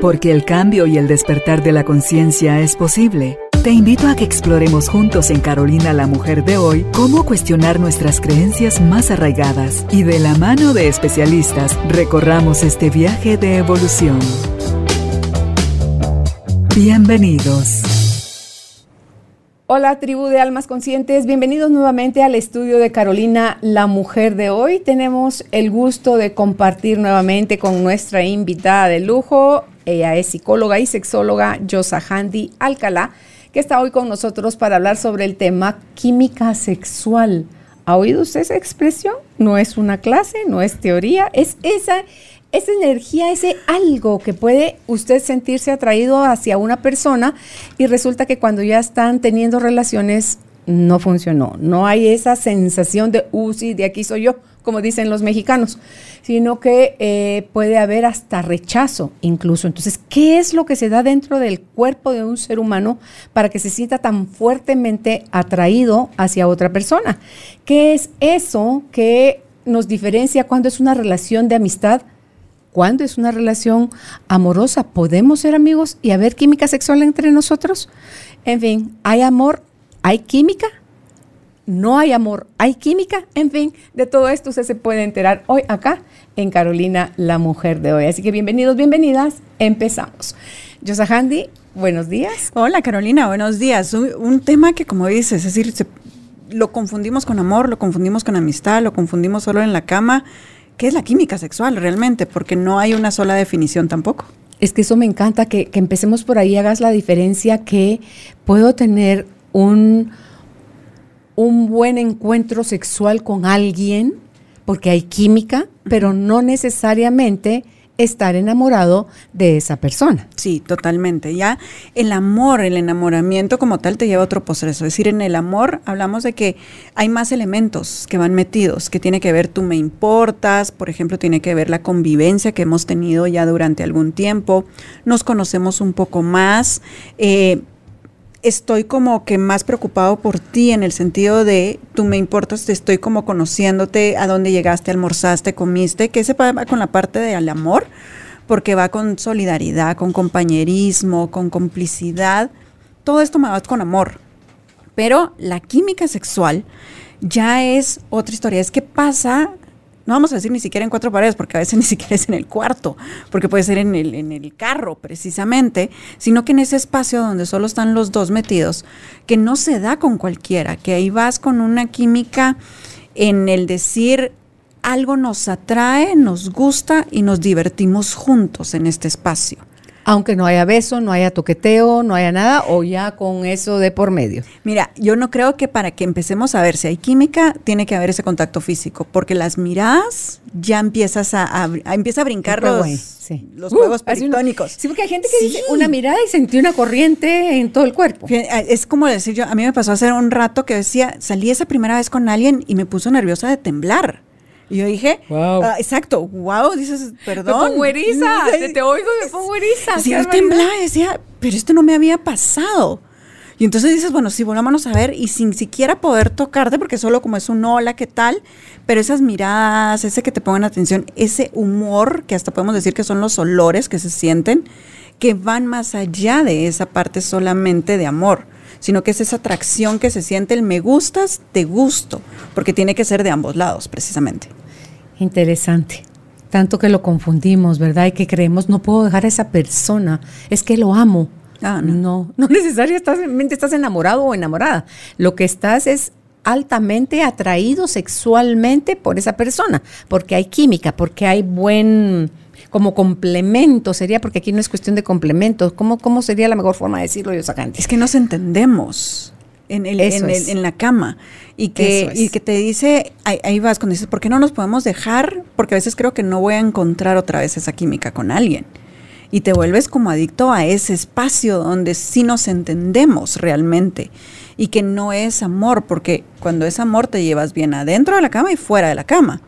Porque el cambio y el despertar de la conciencia es posible. Te invito a que exploremos juntos en Carolina la Mujer de hoy cómo cuestionar nuestras creencias más arraigadas y de la mano de especialistas recorramos este viaje de evolución. Bienvenidos. Hola tribu de almas conscientes, bienvenidos nuevamente al estudio de Carolina, la mujer de hoy. Tenemos el gusto de compartir nuevamente con nuestra invitada de lujo. Ella es psicóloga y sexóloga Yosa Handy Alcalá que está hoy con nosotros para hablar sobre el tema química sexual. ¿Ha oído usted esa expresión? No es una clase, no es teoría, es esa, esa energía, ese algo que puede usted sentirse atraído hacia una persona y resulta que cuando ya están teniendo relaciones no funcionó. No hay esa sensación de, uh, sí, de aquí soy yo, como dicen los mexicanos, sino que eh, puede haber hasta rechazo incluso. Entonces, ¿qué es lo que se da dentro del cuerpo de un ser humano para que se sienta tan fuertemente atraído hacia otra persona? ¿Qué es eso que nos diferencia cuando es una relación de amistad? Cuando es una relación amorosa? ¿Podemos ser amigos y haber química sexual entre nosotros? En fin, ¿hay amor ¿Hay química? No hay amor, hay química, en fin, de todo esto usted se puede enterar hoy acá en Carolina, la mujer de hoy. Así que bienvenidos, bienvenidas, empezamos. Yosa Handy, buenos días. Hola Carolina, buenos días. Un, tema que como dices, es decir, lo confundimos con amor, lo confundimos con amistad, lo confundimos solo en la cama. ¿Qué es la química sexual realmente? Porque no hay una sola definición tampoco. Es que eso me encanta, que, que empecemos por ahí, hagas la diferencia que puedo tener un, un buen encuentro sexual con alguien, porque hay química, pero no necesariamente estar enamorado de esa persona. Sí, totalmente. Ya el amor, el enamoramiento como tal te lleva a otro proceso. Es decir, en el amor hablamos de que hay más elementos que van metidos, que tiene que ver tú me importas, por ejemplo, tiene que ver la convivencia que hemos tenido ya durante algún tiempo, nos conocemos un poco más. Eh, estoy como que más preocupado por ti en el sentido de tú me importas, estoy como conociéndote, a dónde llegaste, almorzaste, comiste, que se va con la parte del amor, porque va con solidaridad, con compañerismo, con complicidad. Todo esto me va con amor. Pero la química sexual ya es otra historia. Es que pasa no vamos a decir ni siquiera en cuatro paredes, porque a veces ni siquiera es en el cuarto, porque puede ser en el, en el carro precisamente, sino que en ese espacio donde solo están los dos metidos, que no se da con cualquiera, que ahí vas con una química en el decir algo nos atrae, nos gusta y nos divertimos juntos en este espacio. Aunque no haya beso, no haya toqueteo, no haya nada, o ya con eso de por medio. Mira, yo no creo que para que empecemos a ver si hay química, tiene que haber ese contacto físico, porque las miradas ya empiezas a, empieza a brincar los, los juegos uh, peritónicos. Sí, porque hay gente que dice una mirada y sentí una corriente en todo el cuerpo. Es como decir yo, a mí me pasó hace un rato que decía, salí esa primera vez con alguien y me puso nerviosa de temblar. Y yo dije, wow. Ah, exacto, wow, dices, perdón. Me pongo eriza, te, oigo y me pongo eriza. Sí, yo temblaba y decía, pero esto no me había pasado. Y entonces dices, bueno, sí, volvámonos a ver y sin siquiera poder tocarte, porque solo como es un hola, ¿qué tal? Pero esas miradas, ese que te pongan atención, ese humor, que hasta podemos decir que son los olores que se sienten, que van más allá de esa parte solamente de amor sino que es esa atracción que se siente el me gustas, te gusto, porque tiene que ser de ambos lados, precisamente. Interesante. Tanto que lo confundimos, ¿verdad? Y que creemos, no puedo dejar a esa persona, es que lo amo. Ah, no. no, necesariamente estás enamorado o enamorada. Lo que estás es altamente atraído sexualmente por esa persona, porque hay química, porque hay buen, como complemento, sería, porque aquí no es cuestión de complementos, ¿cómo, cómo sería la mejor forma de decirlo, yo sacante? Es que nos entendemos en, el, en, la cama y que, y que te dice, ahí, vas cuando dices, ¿por qué no nos podemos dejar? Porque a veces creo que no voy a encontrar otra vez esa química con alguien. Y te vuelves como adicto a ese espacio donde sí nos entendemos realmente y que no es amor, porque cuando es amor te llevas bien adentro de la cama y fuera de la cama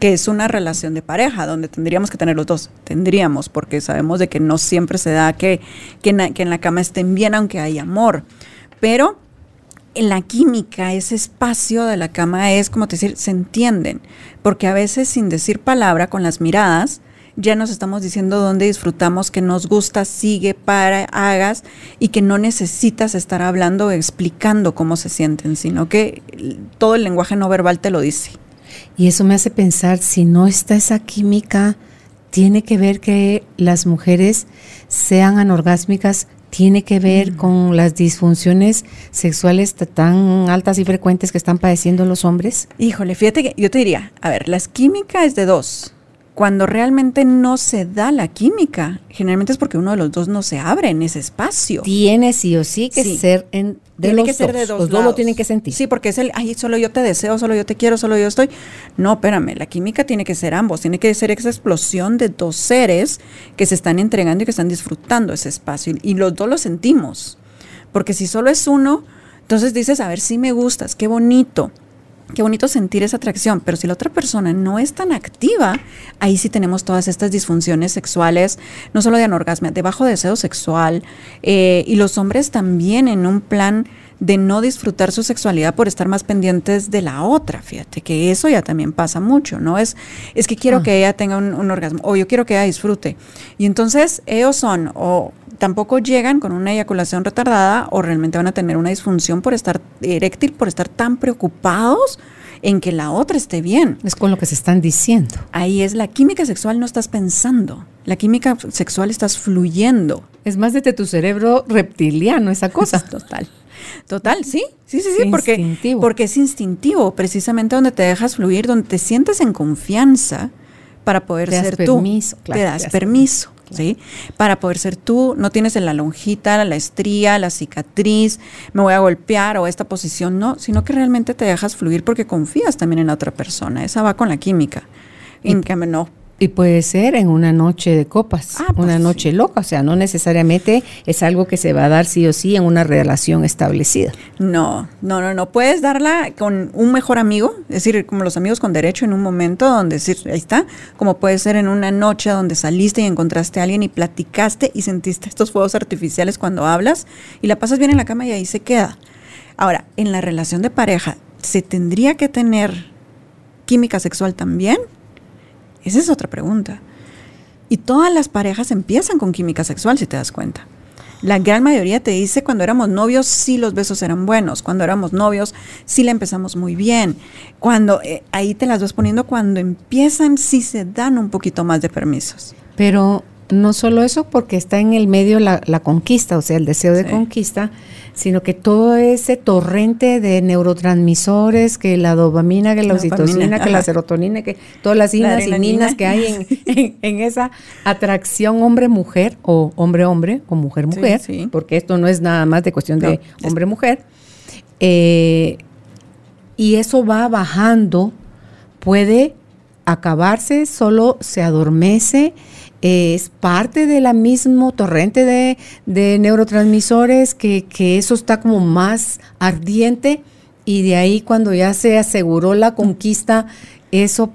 que es una relación de pareja, donde tendríamos que tener los dos. Tendríamos, porque sabemos de que no siempre se da que, que, que en la cama estén bien, aunque hay amor. Pero en la química, ese espacio de la cama es como decir, se entienden, porque a veces sin decir palabra, con las miradas, ya nos estamos diciendo dónde disfrutamos, que nos gusta, sigue, para, hagas y que no necesitas estar hablando o explicando cómo se sienten, sino que todo el lenguaje no verbal te lo dice. Y eso me hace pensar, si no está esa química, tiene que ver que las mujeres sean anorgásmicas tiene que ver con las disfunciones sexuales tan altas y frecuentes que están padeciendo los hombres? Híjole, fíjate que yo te diría, a ver, las químicas de dos. Cuando realmente no se da la química, generalmente es porque uno de los dos no se abre en ese espacio. Tiene sí o sí que ser en de tiene que ser de dos. Los dos lo tienen que sentir. Sí, porque es el, ay, solo yo te deseo, solo yo te quiero, solo yo estoy. No, espérame, la química tiene que ser ambos, tiene que ser esa explosión de dos seres que se están entregando y que están disfrutando ese espacio. Y, y los dos lo sentimos. Porque si solo es uno, entonces dices, a ver, si me gustas, qué bonito qué bonito sentir esa atracción, pero si la otra persona no es tan activa, ahí sí tenemos todas estas disfunciones sexuales, no solo de anorgasmia, de bajo deseo sexual, eh, y los hombres también en un plan de no disfrutar su sexualidad por estar más pendientes de la otra, fíjate que eso ya también pasa mucho, ¿no? Es, es que quiero ah. que ella tenga un, un, orgasmo o yo quiero que ella disfrute. Y entonces ellos son o tampoco llegan con una eyaculación retardada o realmente van a tener una disfunción por estar eréctil, por estar tan preocupados en que la otra esté bien. Es con lo que se están diciendo. Ahí es la química sexual, no estás pensando. La química sexual estás fluyendo. Es más desde tu cerebro reptiliano esa cosa. Total. Total, sí, sí, sí, sí, porque, porque es instintivo, precisamente donde te dejas fluir, donde te sientes en confianza para poder ser tú. te das permiso. ¿Sí? Para poder ser tú, no tienes en la lonjita, la estría, la cicatriz, me voy a golpear o esta posición, no, sino que realmente te dejas fluir porque confías también en la otra persona. Esa va con la química. En cambio, no, y puede ser en una noche de copas, ah, pues una noche loca, o sea, no necesariamente es algo que se va a dar sí o sí en una relación establecida. No, no, no, no, puedes darla con un mejor amigo, es decir, como los amigos con derecho en un momento donde decir, ahí está, como puede ser en una noche donde saliste y encontraste a alguien y platicaste y sentiste estos fuegos artificiales cuando hablas y la pasas bien en la cama y ahí se queda. Ahora, en la relación de pareja, ¿se tendría que tener química sexual también? Esa es otra pregunta. Y todas las parejas empiezan con química sexual, si te das cuenta. La gran mayoría te dice cuando éramos novios sí los besos eran buenos, cuando éramos novios sí la empezamos muy bien, cuando eh, ahí te las vas poniendo, cuando empiezan sí se dan un poquito más de permisos. Pero no solo eso, porque está en el medio la, conquista, o sea, el deseo de conquista, sino que todo ese torrente de neurotransmisores, que la dopamina, que la oxitocina, que la serotonina, que todas las inas y ninas que hay en, esa atracción hombre-mujer o hombre-hombre o mujer-mujer, porque esto no es nada más de cuestión de hombre-mujer, eh, y eso va bajando, puede acabarse, solo se adormece es parte de la mismo torrente de, neurotransmisores que, eso está como más ardiente y de ahí cuando ya se aseguró la conquista, ¿eso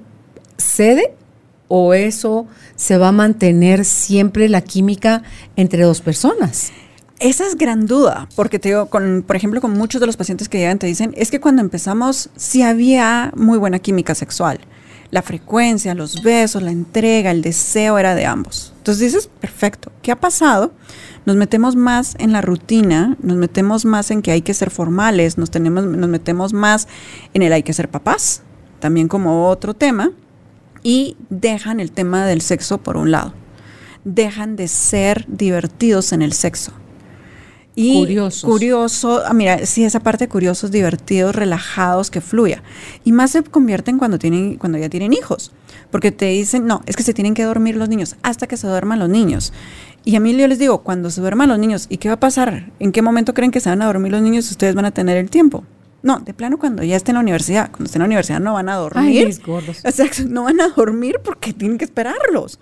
cede o eso se va a mantener siempre la química entre dos personas? Esa es gran duda, porque te digo, con, por ejemplo, con muchos de los pacientes que llegan te dicen, es que cuando empezamos sí había muy buena química sexual la frecuencia, los besos, la entrega, el deseo era de ambos. Entonces dices, perfecto, ¿qué ha pasado? Nos metemos más en la rutina, nos metemos más en que hay que ser formales, nos, tenemos, nos metemos más en el hay que ser papás, también como otro tema, y dejan el tema del sexo por un lado. Dejan de ser divertidos en el sexo y curiosos. curioso, ah, mira, sí, esa parte de curiosos, divertidos, relajados, que fluya. Y más se convierten cuando, tienen, cuando ya tienen hijos, porque te dicen, no, es que se tienen que dormir los niños hasta que se duerman los niños. Y a mí yo les digo, cuando se duerman los niños, ¿y qué va a pasar? ¿En qué momento creen que se van a dormir los niños? Ustedes van a tener el tiempo. No, de plano cuando ya estén en la universidad. Cuando estén en la universidad no van a dormir. Ay, gordos. O sea, no van a dormir porque tienen que esperarlos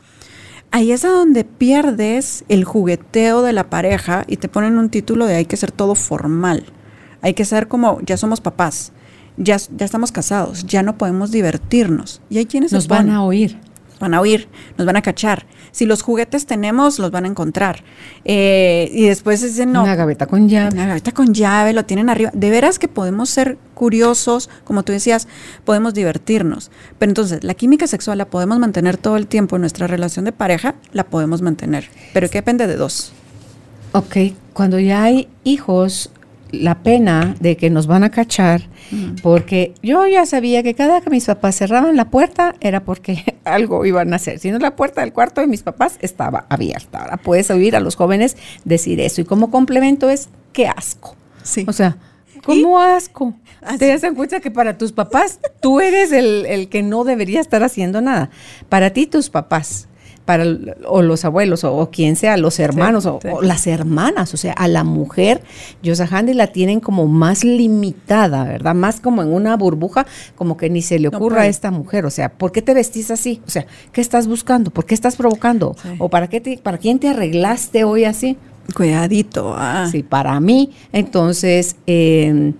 ahí es a donde pierdes el jugueteo de la pareja y te ponen un título de hay que ser todo formal. Hay que ser como, ya somos papás, ya, ya estamos casados, ya no podemos divertirnos. Y hay quienes nos van a oír. van a oír, nos van a cachar. Si los juguetes tenemos, los van a encontrar. Eh, y después dicen, no. Una gaveta con llave. Una gaveta con llave, lo tienen arriba. De veras que podemos ser curiosos, como tú decías, podemos divertirnos. Pero entonces, la química sexual la podemos mantener todo el tiempo en nuestra relación de pareja, la podemos mantener. Pero que depende de dos. Ok, cuando ya hay hijos, la pena de que nos van a cachar, porque yo ya sabía que cada que mis papás cerraban la puerta era porque algo iban a hacer. Si no, la puerta del cuarto de mis papás estaba abierta. Ahora puedes oír a los jóvenes decir eso. Y como complemento es, qué asco. Sí. O sea, ¿cómo asco? Te das cuenta que para tus papás tú eres el, el que no debería estar haciendo nada. Para ti, tus papás para o los abuelos o, quien sea, los hermanos o, las hermanas, o sea, a la mujer, Handy la tienen como más limitada, ¿verdad? Más como en una burbuja, como que ni se le ocurra a esta mujer, o sea, ¿por qué te vestís así? O sea, ¿qué estás buscando? ¿Por qué estás provocando? ¿O para qué te, para quién te arreglaste hoy así? Cuidadito. Ah. Sí, para mí. Entonces, em,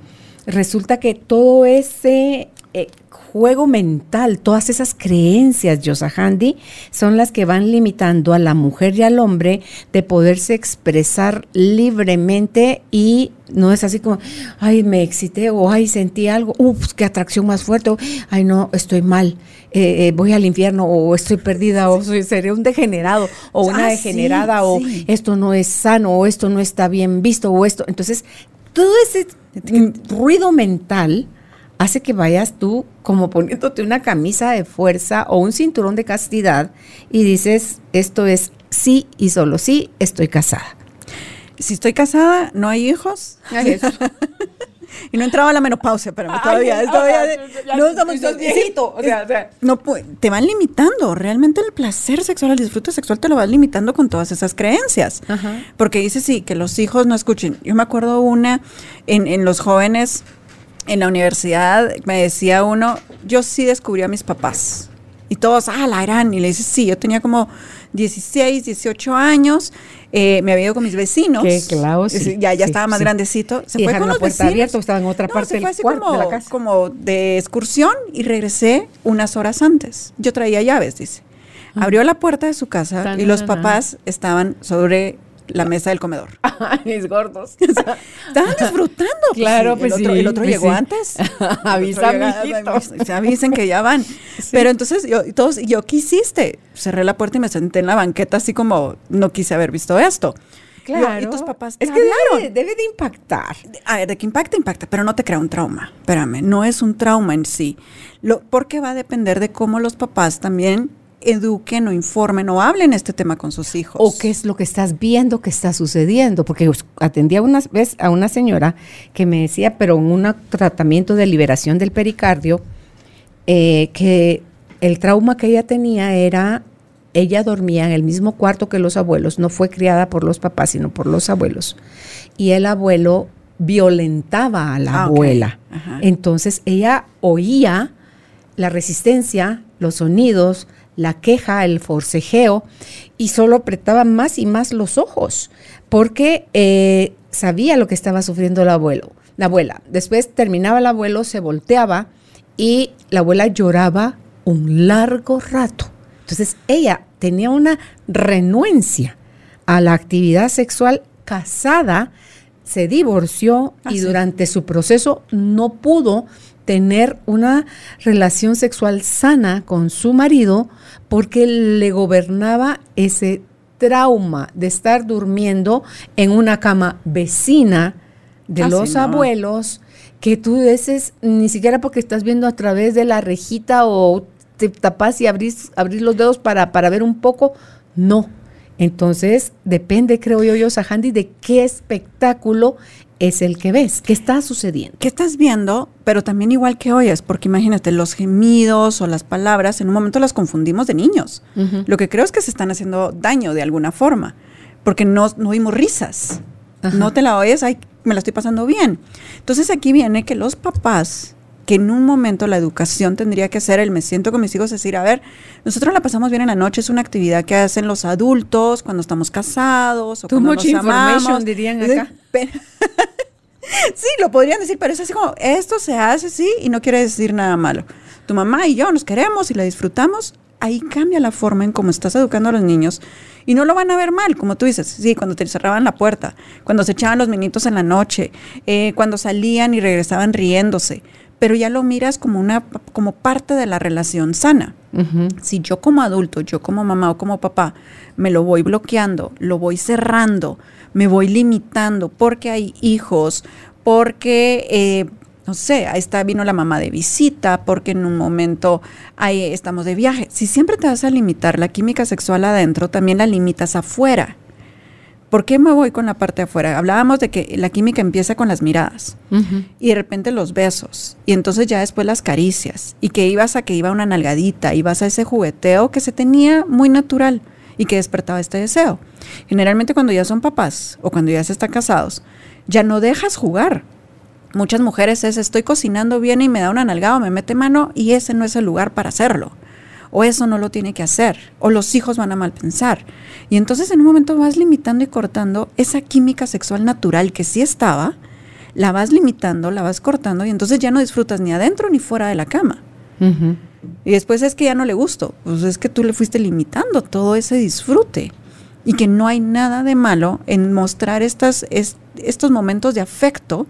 resulta que todo ese eh, juego mental, todas esas creencias, Yosahandi, son las que van limitando a la mujer y al hombre de poderse expresar libremente y no es así como, ay, me excité o ay, sentí algo, uff, qué atracción más fuerte, o, ay, no, estoy mal, eh, eh, voy al infierno o estoy perdida o soy, seré un degenerado o una ah, degenerada o esto no es sano o esto no está bien visto o esto. Entonces, todo ese ruido mental hace que vayas tú como poniéndote una camisa de fuerza o un cinturón de castidad y dices, esto es sí y solo sí, estoy casada. Si estoy casada, no hay hijos. y no entraba la menopausia, pero todavía, no estamos viejito, no te van limitando, realmente el placer sexual, el disfrute sexual te lo vas limitando con todas esas creencias. Porque dices sí, que los hijos no escuchen. Yo me acuerdo una en, en los jóvenes en la universidad me decía uno, yo sí descubrí a mis papás. Y todos, ah, la eran. Y le dice, sí, yo tenía como 16, 18 años, eh, me había ido con mis vecinos. Qué claro, Ya, ya estaba más grandecito. Se fue con la puerta abierta, estaba en otra parte del cuarto como, de la casa. como de excursión y regresé unas horas antes. Yo traía llaves, dice. Ah. Abrió la puerta de su casa y los papás estaban sobre la mesa del comedor. mis gordos. estaban disfrutando. Pues, claro, pues el otro, El otro llegó antes. Avisa, Se avisen que ya van. Pero entonces, yo, todos, ¿yo qué hiciste? Cerré la puerta y me senté en la banqueta así como, no quise haber visto esto. Claro. y tus papás Es que debe, debe, de impactar. A ver, de que impacta, impacta, pero no te crea un trauma. Espérame, no es un trauma en sí. Lo, porque va a depender de cómo los papás también eduquen o informen o hablen este tema con sus hijos. O qué es lo que estás viendo que está sucediendo. Porque atendía una vez a una señora que me decía, pero en un tratamiento de liberación del pericardio, eh, que el trauma que ella tenía era, ella dormía en el mismo cuarto que los abuelos, no fue criada por los papás, sino por los abuelos. Y el abuelo violentaba a la ah, abuela. Entonces ella oía la resistencia, los sonidos, la queja, el forcejeo, y solo apretaba más y más los ojos, porque eh, sabía lo que estaba sufriendo el abuelo, la abuela. Después terminaba el abuelo, se volteaba y la abuela lloraba un largo rato. Entonces ella tenía una renuencia a la actividad sexual casada, se divorció y durante su proceso no pudo tener una relación sexual sana con su marido porque le gobernaba ese trauma de estar durmiendo en una cama vecina de los abuelos que tú dices ni siquiera porque estás viendo a través de la rejita o te tapas y abrís, abrís los dedos para, para ver un poco, no. Entonces, depende, creo yo, yo, Sahandi, de qué espectáculo es el que ves. ¿Qué está sucediendo? ¿Qué estás viendo? Pero también igual que oyes, porque imagínate, los gemidos o las palabras, en un momento las confundimos de niños. Lo que creo es que se están haciendo daño de alguna forma, porque no, no oímos risas. No te la oyes, ay, me la estoy pasando bien. Entonces aquí viene que los papás que en un momento la educación tendría que ser el me siento con mis hijos, decir, a ver, nosotros la pasamos bien en la noche, es una actividad que hacen los adultos cuando estamos casados o Too cuando much nos amamos. dirían acá. sí, lo podrían decir, pero es así como, esto se hace sí y no quiere decir nada malo. Tu mamá y yo nos queremos y la disfrutamos, ahí cambia la forma en cómo estás educando a los niños y no lo van a ver mal, como tú dices, sí, cuando te cerraban la puerta, cuando se echaban los minitos en la noche, eh, cuando salían y regresaban riéndose, pero ya lo miras como una como parte de la relación sana. Si yo como adulto, yo como mamá o como papá, me lo voy bloqueando, lo voy cerrando, me voy limitando porque hay hijos, porque eh, no sé, ahí está, vino la mamá de visita, porque en un momento ahí estamos de viaje. Si siempre te vas a limitar la química sexual adentro, también la limitas afuera. ¿Por qué me voy con la parte de afuera? Hablábamos de que la química empieza con las miradas y de repente los besos y entonces ya después las caricias y que ibas a que iba una nalgadita, ibas a ese jugueteo que se tenía muy natural y que despertaba este deseo. Generalmente cuando ya son papás o cuando ya se están casados, ya no dejas jugar, muchas mujeres es estoy cocinando bien y me da una nalgada o me mete mano y ese no es el lugar para hacerlo. O eso no lo tiene que hacer. O los hijos van a mal pensar. Y entonces en un momento vas limitando y cortando esa química sexual natural que sí estaba, la vas limitando, la vas cortando y entonces ya no disfrutas ni adentro ni fuera de la cama. Y después es que ya no le gustó. Pues es que tú le fuiste limitando todo ese disfrute. Y que no hay nada de malo en mostrar estas, estos momentos de afecto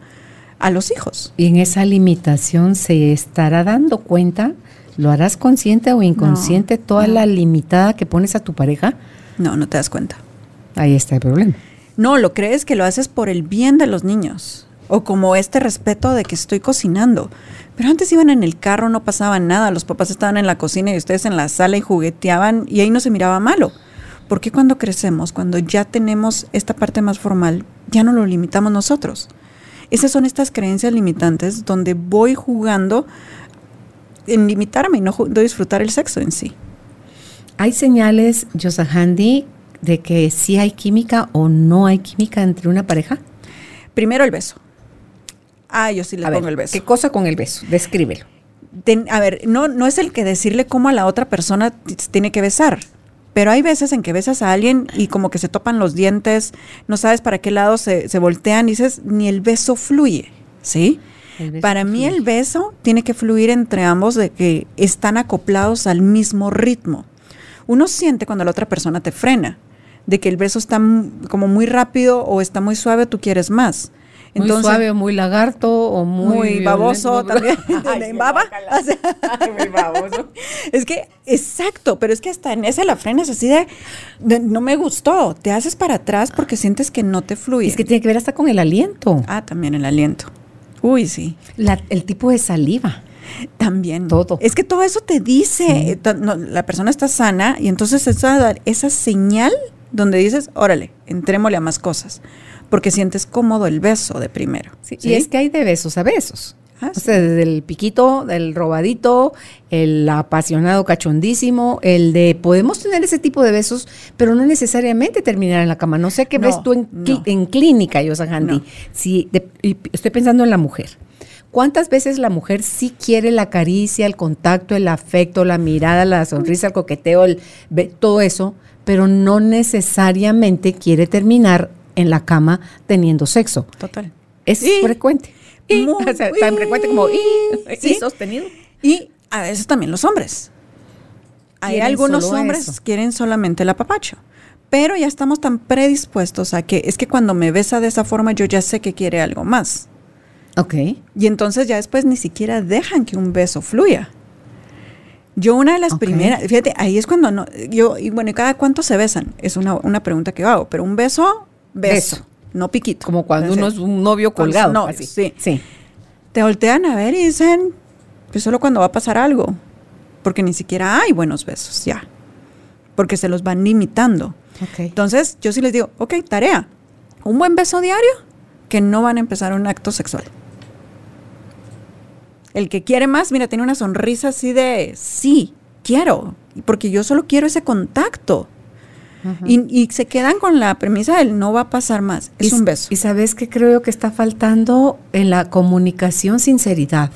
a los hijos. Y en esa limitación se estará dando cuenta, ¿lo harás consciente o inconsciente toda la limitada que pones a tu pareja? No, no te das cuenta. Ahí está el problema. No, lo crees que lo haces por el bien de los niños. O como este respeto de que estoy cocinando. Pero antes iban en el carro, no pasaba nada. Los papás estaban en la cocina y ustedes en la sala y jugueteaban y ahí no se miraba malo. ¿Por qué cuando crecemos, cuando ya tenemos esta parte más formal, ya no lo limitamos nosotros? Esas son estas creencias limitantes donde voy jugando en limitarme y no, disfrutar el sexo en sí. ¿Hay señales, Yosahandi, de que sí hay química o no hay química entre una pareja? Primero el beso. Ah, yo sí le pongo el beso. ¿Qué cosa con el beso? Descríbelo. a ver, no, no es el que decirle cómo a la otra persona tiene que besar. Pero hay veces en que besas a alguien y como que se topan los dientes, no sabes para qué lado se, voltean y dices, ni el beso fluye, ¿sí? Para mí el beso tiene que fluir entre ambos de que están acoplados al mismo ritmo. Uno siente cuando la otra persona te frena, de que el beso está como muy rápido o está muy suave, tú quieres más. Entonces, muy suave, muy lagarto o muy, muy baboso también. Ay, baba? muy baboso. es que, exacto, pero es que hasta en ese la frenas así de, no me gustó. Te haces para atrás porque sientes que no te fluye. Es que tiene que ver hasta con el aliento. Ah, también el aliento. Uy, sí. el tipo de saliva. También. Todo. Es que todo eso te dice, la persona está sana y entonces esa, esa señal donde dices, órale, entrémosle a más cosas porque sientes cómodo el beso de primero. Y es que hay de besos a besos. O sea, desde el piquito, del robadito, el apasionado cachondísimo, el de podemos tener ese tipo de besos, pero no necesariamente terminar en la cama. No sé qué ves tú en, en clínica, Yosa Handy. Si estoy pensando en la mujer. ¿Cuántas veces la mujer sí quiere la caricia, el contacto, el afecto, la mirada, la sonrisa, el coqueteo, el, todo eso, pero no necesariamente quiere terminar en la cama teniendo sexo. Total. Es frecuente. Y, tan frecuente como y, sostenido. Y a veces también los hombres. Hay algunos hombres que quieren solamente el apapacho. Pero ya estamos tan predispuestos a que es que cuando me besa de esa forma yo ya sé que quiere algo más. Ok. Y entonces ya después ni siquiera dejan que un beso fluya. Yo una de las primeras, fíjate, ahí es cuando no, yo, y bueno, ¿y cada cuánto se besan? Es una, una pregunta que hago, pero un beso beso, no piquito. Como cuando uno es un novio colgado. No, Sí. sí. Te voltean a ver y dicen, pues solo cuando va a pasar algo. Porque ni siquiera hay buenos besos ya. Porque se los van limitando. Entonces, yo sí les digo, ok, tarea. Un buen beso diario que no van a empezar un acto sexual. El que quiere más, mira, tiene una sonrisa así de, sí, quiero, porque yo solo quiero ese contacto y, se quedan con la premisa del no va a pasar más. Es un beso. Y sabes que creo que está faltando en la comunicación sinceridad.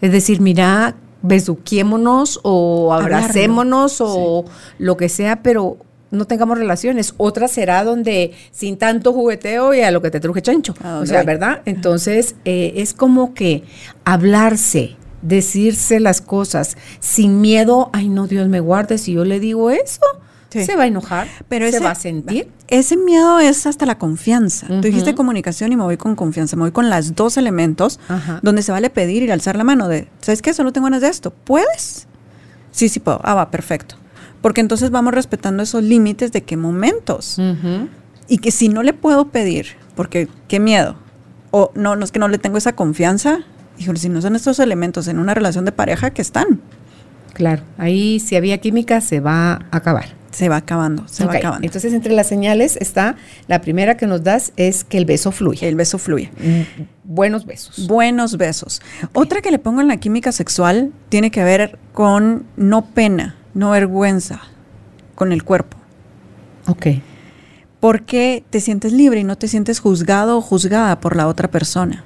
Es decir, mira, besuquiémonos o abracémonos o lo que sea, pero no tengamos relaciones. Otra será donde sin tanto jugueteo y a lo que te truje chancho. O sea, ¿verdad? Entonces, eh, es como que hablarse decirse las cosas sin miedo, ay no, Dios me guarde si yo le digo eso. Se va a enojar, pero se va a sentir. Ese miedo es hasta la confianza. Tú dijiste comunicación y me voy con confianza. Me voy con los dos elementos donde se vale pedir y alzar la mano de, ¿sabes qué? Solo tengo ganas de esto. ¿Puedes? Sí, sí puedo. Ah, va, perfecto. Porque entonces vamos respetando esos límites de qué momentos. Y que si no le puedo pedir, porque qué miedo, o no, no es que no le tengo esa confianza, híjole, si no son estos elementos en una relación de pareja que están. Claro, ahí si había química se va a acabar. Se va acabando, se va acabando. Entonces, entre las señales está, la primera que nos das es que el beso fluye. El beso fluye. Mm, buenos besos. Buenos besos. Otra que le pongo en la química sexual tiene que ver con no pena, no vergüenza, con el cuerpo. Ok. Porque te sientes libre y no te sientes juzgado o juzgada por la otra persona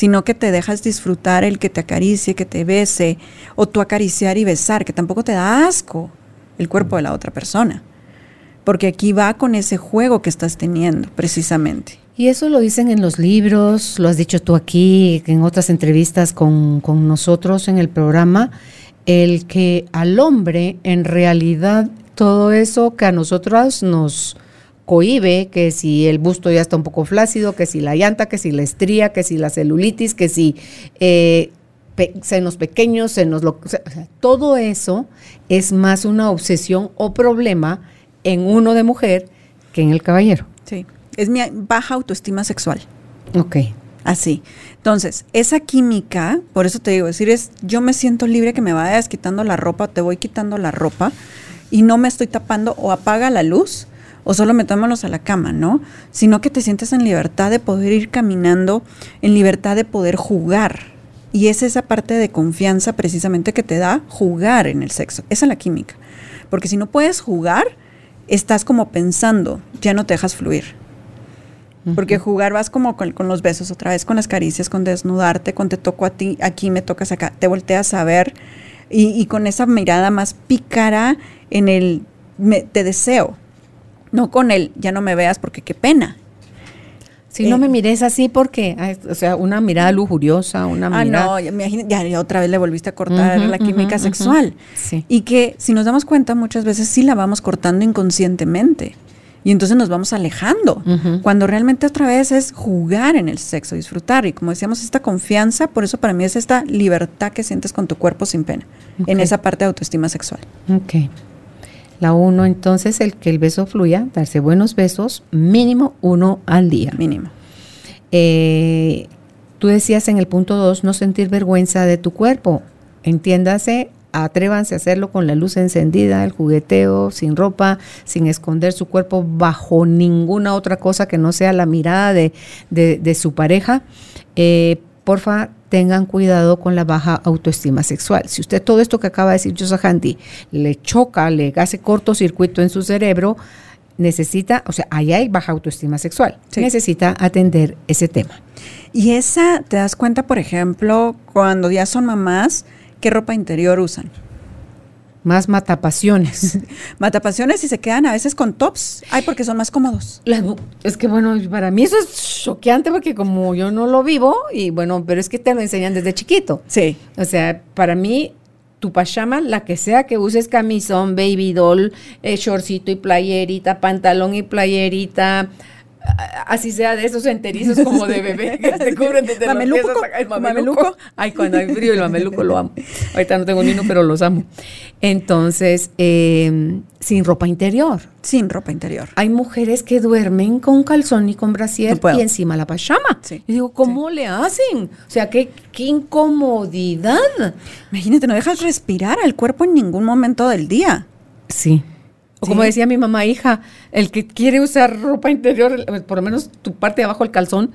sino que te dejas disfrutar el que te acaricie, que te bese, o tú acariciar y besar, que tampoco te da asco el cuerpo de la otra persona. Porque aquí va con ese juego que estás teniendo, precisamente. Y eso lo dicen en los libros, lo has dicho tú aquí, en otras entrevistas con, con nosotros en el programa, el que al hombre en realidad todo eso que a nosotros nos cohibe, que si el busto ya está un poco flácido, que si la llanta, que si la estría, que si la celulitis, que si eh, senos pequeños, senos lo, todo eso es más una obsesión o problema en uno de mujer que en el caballero. Sí, es mi baja autoestima sexual. Ok. Así. Entonces, esa química, por eso te digo, decir es, yo me siento libre que me vayas quitando la ropa, te voy quitando la ropa y no me estoy tapando o apaga la luz o solo metámonos a la cama, ¿no? Sino que te sientes en libertad de poder ir caminando, en libertad de poder jugar, y es esa parte de confianza precisamente que te da jugar en el sexo. Esa es la química. Porque si no puedes jugar, estás como pensando, ya no te dejas fluir. Porque jugar vas como con, los besos otra vez, con las caricias, con desnudarte, con te toco a ti, aquí me tocas acá, te volteas a ver y, con esa mirada más pícara en el te deseo, no con el ya no me veas porque qué pena, si no me eh, mires así, porque, o sea, una mirada lujuriosa, una ah, mirada. Ah, no, ya, ya, otra vez le volviste a cortar la química sexual. Sí. Y que si nos damos cuenta, muchas veces sí la vamos cortando inconscientemente. Y entonces nos vamos alejando. Cuando realmente otra vez es jugar en el sexo, disfrutar. Y como decíamos, esta confianza, por eso para mí es esta libertad que sientes con tu cuerpo sin pena. En esa parte de autoestima sexual. Ok. La uno, entonces, el que el beso fluya, darse buenos besos, mínimo uno al día. Mínimo. Eh, tú decías en el punto dos, no sentir vergüenza de tu cuerpo. Entiéndase, atrévanse a hacerlo con la luz encendida, el jugueteo, sin ropa, sin esconder su cuerpo bajo ninguna otra cosa que no sea la mirada de, de, su pareja. Eh, porfa, tengan cuidado con la baja autoestima sexual. Si usted todo esto que acaba de decir Handy le choca, le hace cortocircuito en su cerebro, necesita, o sea, ahí hay baja autoestima sexual. Necesita atender ese tema. Y esa, te das cuenta, por ejemplo, cuando ya son mamás, ¿qué ropa interior usan? Más matapasiones. matapasiones y se quedan a veces con tops. Ay, porque son más cómodos. es que bueno, para mí eso es choqueante porque como yo no lo vivo, y bueno, pero es que te lo enseñan desde chiquito. Sí. O sea, para mí, tu pachama, la que sea que uses camisón, baby doll, eh, shortcito y playerita, pantalón y playerita, así sea de esos enterizos como de bebé que se cubren desde mameluco, el mameluco. Ay, cuando hay frío el mameluco lo amo. Ahorita no tengo niño, pero los amo. Entonces, em, sin ropa interior. Sin ropa interior. Hay mujeres que duermen con calzón y con brasier y encima la pachama. Y digo, ¿cómo le hacen? O sea, qué, qué incomodidad. Imagínate, no dejas respirar al cuerpo en ningún momento del día. Sí. O como decía mi mamá, hija, el que quiere usar ropa interior, por lo menos tu parte de abajo del calzón,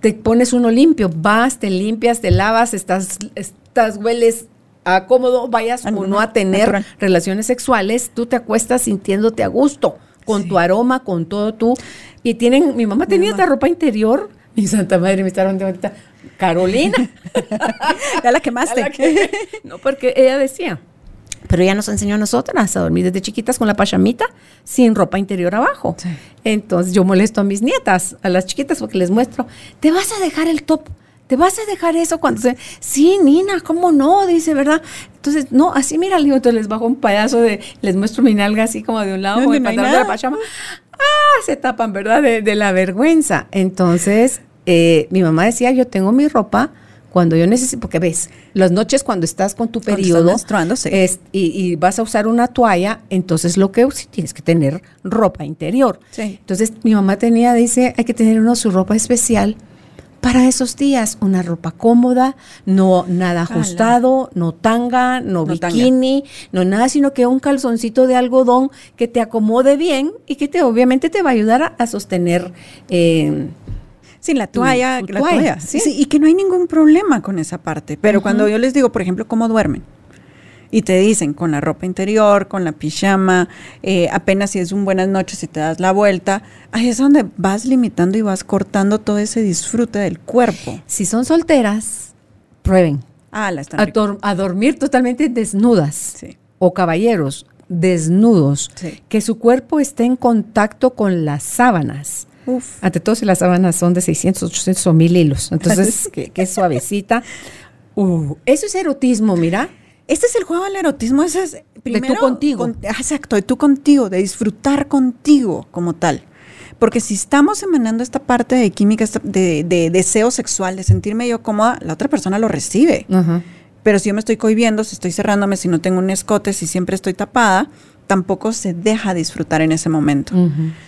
te pones uno limpio, vas, te limpias, te lavas, estás, estás hueles a cómodo, vayas o no a tener relaciones sexuales, tú te acuestas sintiéndote a gusto, con tu aroma, con todo tú. Y tienen, mi mamá tenía esta ropa interior, mi santa madre me está ahorita, Carolina. ya la quemaste. no, porque ella decía, pero ella nos enseñó a nosotras a dormir desde chiquitas con la pachamita sin ropa interior abajo. Entonces yo molesto a mis nietas, a las chiquitas, porque les muestro, te vas a dejar el top ¿te vas a dejar eso cuando se... Sí, Nina, ¿cómo no? Dice, ¿verdad? Entonces, no, así mira, le entonces les bajo un payaso de, les muestro mi nalga así como de un lado, con el pantalón de la pachama. Ah, se tapan, ¿verdad? De, la vergüenza. Entonces, eh, mi mamá decía, yo tengo mi ropa cuando yo necesito, porque ves, las noches cuando estás con tu periodo es, y, vas a usar una toalla, entonces lo que sí, tienes que tener ropa interior. Entonces mi mamá tenía, dice, hay que tener uno su ropa especial para esos días, una ropa cómoda, no nada ajustado, no tanga, no, bikini, no nada, sino que un calzoncito de algodón que te acomode bien y que te obviamente te va a ayudar a, sostener eh, Sí, la toalla, la toalla. ¿sí? y que no hay ningún problema con esa parte. Pero cuando yo les digo, por ejemplo, cómo duermen, y te dicen con la ropa interior, con la pijama, eh, apenas si es un buenas noches y te das la vuelta, ahí es donde vas limitando y vas cortando todo ese disfrute del cuerpo. Si son solteras, prueben. Ah, la están a, a, dormir totalmente desnudas. Sí. O caballeros, desnudos. Sí. Que su cuerpo esté en contacto con las sábanas. Ante todo, si las sábanas son de 600, 800 o 1000 hilos. Entonces, que, es suavecita. Uh, eso es erotismo, mira. Este es el juego del erotismo. Ese es primero, de tú contigo. exacto, de tú contigo, de disfrutar contigo como tal. Porque si estamos emanando esta parte de química, de, deseo sexual, de sentirme yo cómoda, la otra persona lo recibe. Pero si yo me estoy cohibiendo, si estoy cerrándome, si no tengo un escote, si siempre estoy tapada, tampoco se deja disfrutar en ese momento.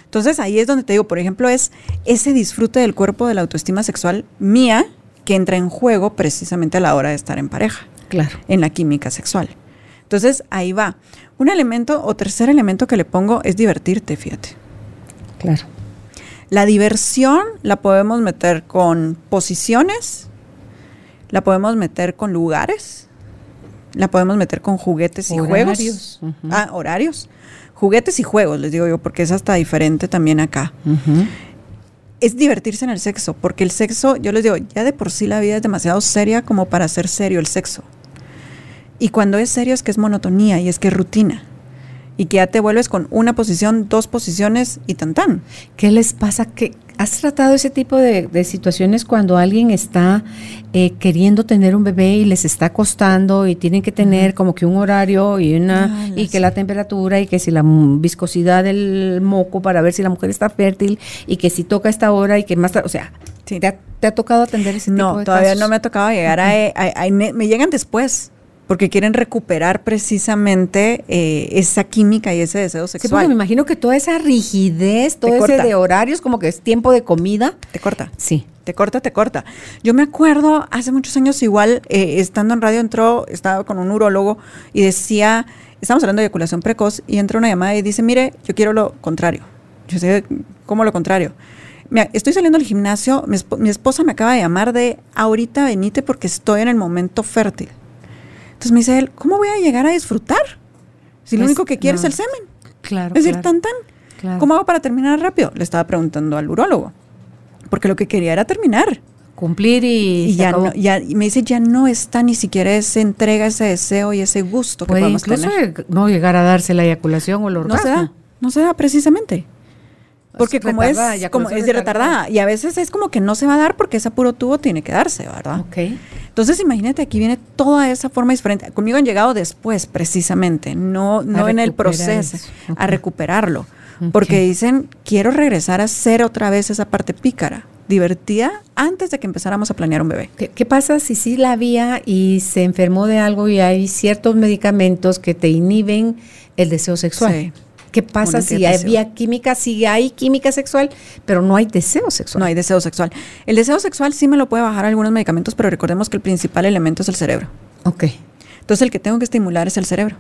Entonces ahí es donde te digo, por ejemplo, es ese disfrute del cuerpo de la autoestima sexual mía que entra en juego precisamente a la hora de estar en pareja. Claro. En la química sexual. Entonces ahí va. Un elemento o tercer elemento que le pongo es divertirte, fíjate. Claro. La diversión la podemos meter con posiciones, la podemos meter con lugares, la podemos meter con juguetes y juegos. Ah, horarios. Juguetes y juegos, les digo yo, porque es hasta diferente también acá. Es divertirse en el sexo, porque el sexo, yo les digo, ya de por sí la vida es demasiado seria como para ser serio el sexo. Y cuando es serio es que es monotonía y es que es rutina y que ya te vuelves con una posición, dos posiciones y tan tan. ¿Qué les pasa? ¿Qué, ¿Has tratado ese tipo de, situaciones cuando alguien está eh, queriendo tener un bebé y les está costando y tienen que tener como que un horario y una ah, y que la temperatura y que si la viscosidad del moco para ver si la mujer está fértil y que si toca esta hora y que más o sea, ¿te, ha, tocado atender ese tipo de No, todavía no me ha tocado llegar a, me llegan después porque quieren recuperar precisamente eh, esa química y ese deseo sexual. Sí, me imagino que toda esa rigidez, todo ese de horarios, como que es tiempo de comida. Te corta. Sí. Te corta, te corta. Yo me acuerdo hace muchos años, igual, eh, estando en radio, entró, estaba con un urólogo y decía, estamos hablando de eyaculación precoz, y entra una llamada y dice, mire, yo quiero lo contrario. Yo sé, ¿cómo lo contrario? Mira, estoy saliendo al gimnasio, mi, mi esposa me acaba de llamar de, ahorita venite porque estoy en el momento fértil. Entonces me dice él, ¿cómo voy a llegar a disfrutar? Si lo único que quiere es el semen. Claro. Es decir, tan tan. ¿Cómo hago para terminar rápido? Le estaba preguntando al urólogo. Porque lo que quería era terminar. Cumplir y, ya, no, ya me dice, ya no está ni siquiera ese entrega, ese deseo y ese gusto que podemos incluso no llegar a darse la eyaculación o el orgasmo. No se da, no se da precisamente. Porque como es, como es retardada. Y a veces es como que no se va a dar porque ese puro tubo tiene que darse, ¿verdad? Ok. Entonces, imagínate, aquí viene toda esa forma diferente. Conmigo han llegado después, precisamente, no, no en el proceso, a recuperarlo. Porque dicen, quiero regresar a ser otra vez esa parte pícara, divertida, antes de que empezáramos a planear un bebé. ¿Qué, pasa si sí la había y se enfermó de algo y hay ciertos medicamentos que te inhiben el deseo sexual? Sí. ¿Qué pasa si había química, si hay química sexual, pero no hay deseo sexual? No hay deseo sexual. El deseo sexual sí me lo puede bajar algunos medicamentos, pero recordemos que el principal elemento es el cerebro. Ok. Entonces el que tengo que estimular es el cerebro.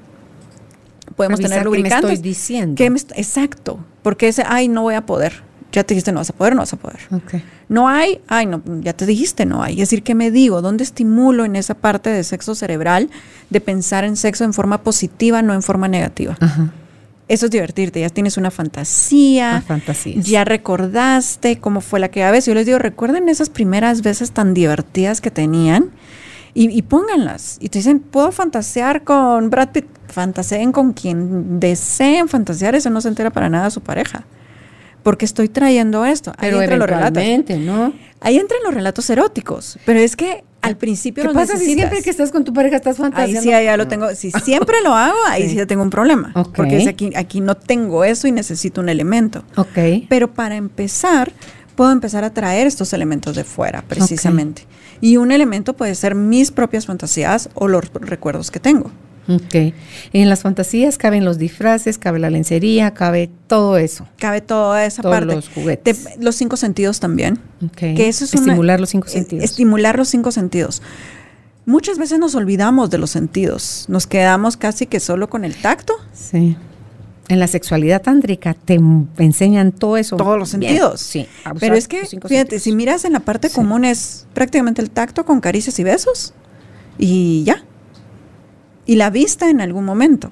Podemos tener lubricantes. ¿Qué me estoy diciendo? exacto. Porque ese, ay, no voy a poder. Ya te dijiste, no vas a poder, no vas a poder. Okay. No hay, ay, no, ya te dijiste, no hay. Es decir, ¿qué me digo? ¿Dónde estimulo en esa parte de sexo cerebral de pensar en sexo en forma positiva, no en forma negativa? Ajá. Eso es divertirte, ya tienes una fantasía, ya recordaste cómo fue la que a veces. Yo les digo, recuerden esas primeras veces tan divertidas que tenían y, pónganlas. Y te dicen, ¿puedo fantasear con Brad Pitt? Fantaseen con quien deseen fantasear, eso no se entera para nada a su pareja. porque estoy trayendo esto. Ahí pero eventualmente, ¿no? Ahí entran los relatos eróticos, pero es que al principio ¿Qué pasa si siempre que estás con tu pareja estás fantaseando? Ahí sí, ya lo tengo. Si siempre lo hago, ahí sí, ya tengo un problema. Porque aquí, aquí no tengo eso y necesito un elemento. Ok. Pero para empezar, puedo empezar a traer estos elementos de fuera, precisamente. Y un elemento puede ser mis propias fantasías o los recuerdos que tengo. Ok. En las fantasías caben los disfraces, cabe la lencería, cabe todo eso. Cabe toda esa Todos parte. los juguetes. los cinco sentidos también. Ok. Que eso es Estimular los cinco sentidos. Estimular los cinco sentidos. Muchas veces nos olvidamos de los sentidos. Nos quedamos casi que solo con el tacto. Sí. En la sexualidad tántrica te enseñan todo eso. Todos los sentidos. Sí. Pero es que, fíjate, si miras en la parte común es prácticamente el tacto con caricias y besos. Y ya y la vista en algún momento,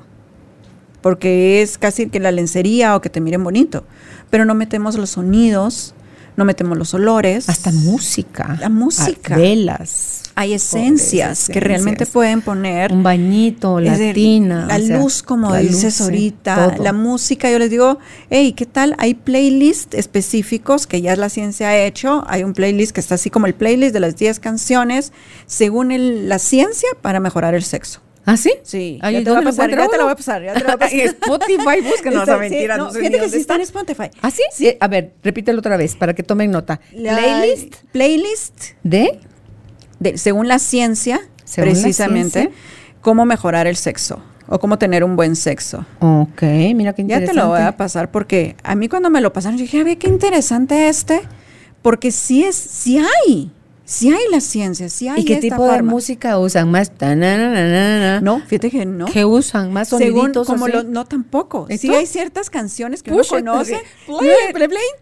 porque es casi que la lencería o que te miren bonito, pero no metemos los sonidos, no metemos los olores. Hasta música. La música. Velas. Hay esencias, que realmente pueden poner. Un bañito, la tina. La luz, como dices ahorita. La música, yo les digo, hey, ¿qué tal? Hay playlists específicos que ya la ciencia ha hecho. Hay un playlist que está así como el playlist de las 10 canciones según la ciencia para mejorar el sexo. ¿Ah, sí? Sí. ya, te voy a pasar, ya te lo voy a pasar, ya te lo voy a pasar. Spotify, búsquenos, a mentira. no, fíjate que sí está en Spotify. ¿Ah, sí? sí? A ver, repítelo otra vez para que tomen nota. playlist. Playlist. ¿De? de según la ciencia, precisamente, cómo mejorar el sexo o cómo tener un buen sexo. Ok, mira qué interesante. Ya te lo voy a pasar porque a mí cuando me lo pasaron, yo dije, a ver, qué interesante este, porque sí es, sí hay. Si hay la ciencia, si hay ¿Y qué tipo de música usan? ¿Más? No, fíjate que no. ¿Qué usan? ¿Más soniditos Según, como no, tampoco. Sí hay ciertas canciones que uno conoce.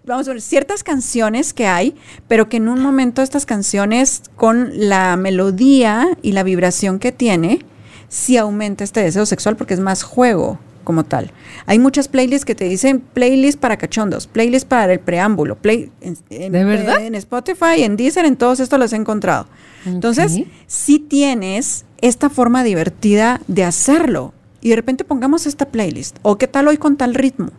Vamos a ver, ciertas canciones que hay, pero que en un momento estas canciones, con la melodía y la vibración que tiene, sí aumenta este deseo sexual porque es más juego como tal. Hay muchas playlists que te dicen playlist para cachondos, playlist para el preámbulo, play en, ¿De verdad? En Spotify, en Deezer, en todos estos los he encontrado. Entonces, si tienes esta forma divertida de hacerlo y de repente pongamos esta playlist o qué tal hoy con tal ritmo,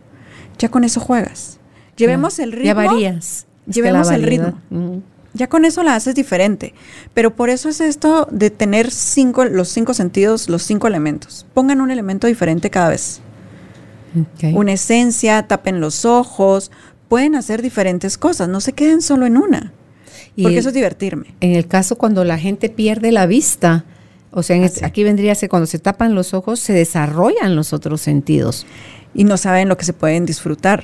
ya con eso juegas. Llevemos el ritmo. Ya varías. Llevemos el ritmo. Ya con eso la haces diferente. Pero por eso es esto de tener cinco, los cinco sentidos, los cinco elementos. Pongan un elemento diferente cada vez. Una esencia, tapen los ojos, pueden hacer diferentes cosas, no se queden solo en una. porque eso es divertirme. En el caso cuando la gente pierde la vista, o sea, aquí vendría a ser cuando se tapan los ojos, se desarrollan los otros sentidos. Y no saben lo que se pueden disfrutar.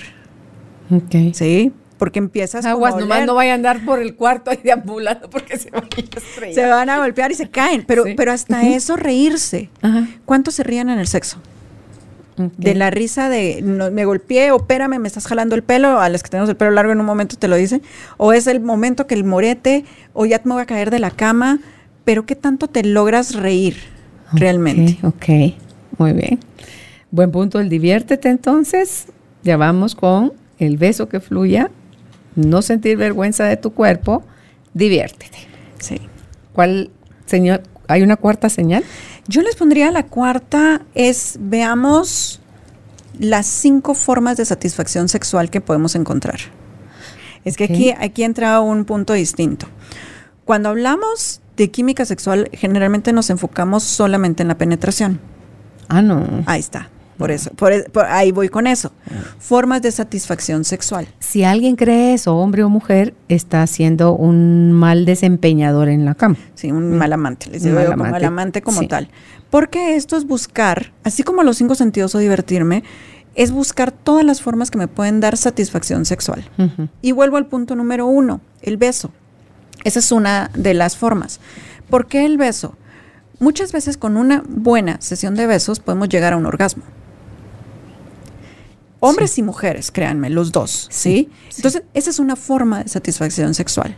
Okay. Sí, porque empiezas Aguas, nomás no vayan a andar por el cuarto ahí deambulando porque se van a estrellar. Se van a golpear y se caen, pero, pero hasta eso reírse. ¿Cuántos se rían en el sexo? De la risa de me golpeé, opérame, me estás jalando el pelo, a las que tenemos el pelo largo en un momento te lo dicen, o es el momento que el morete, o ya me voy a caer de la cama, pero ¿qué tanto te logras reír realmente? Ok, muy bien. Buen punto el diviértete entonces. Ya vamos con el beso que fluya no sentir vergüenza de tu cuerpo, diviértete. Sí. ¿Cuál, señor? ¿Hay una cuarta señal? Yo les pondría la cuarta es, veamos las cinco formas de satisfacción sexual que podemos encontrar. Es que aquí, aquí entra un punto distinto. Cuando hablamos de química sexual, generalmente nos enfocamos solamente en la penetración. Ah, no. Ahí está. Por eso, por, ahí voy con eso. Formas de satisfacción sexual. Si alguien cree eso, hombre o mujer, está siendo un mal desempeñador en la cama. Sí, un mal amante, les digo como mal amante como tal. Porque esto es buscar, así como los cinco sentidos o divertirme, es buscar todas las formas que me pueden dar satisfacción sexual. Y vuelvo al punto número uno, el beso. Esa es una de las formas. ¿Por qué el beso? Muchas veces con una buena sesión de besos podemos llegar a un orgasmo. Hombres y mujeres, créanme, los dos, ¿sí? Entonces, esa es una forma de satisfacción sexual.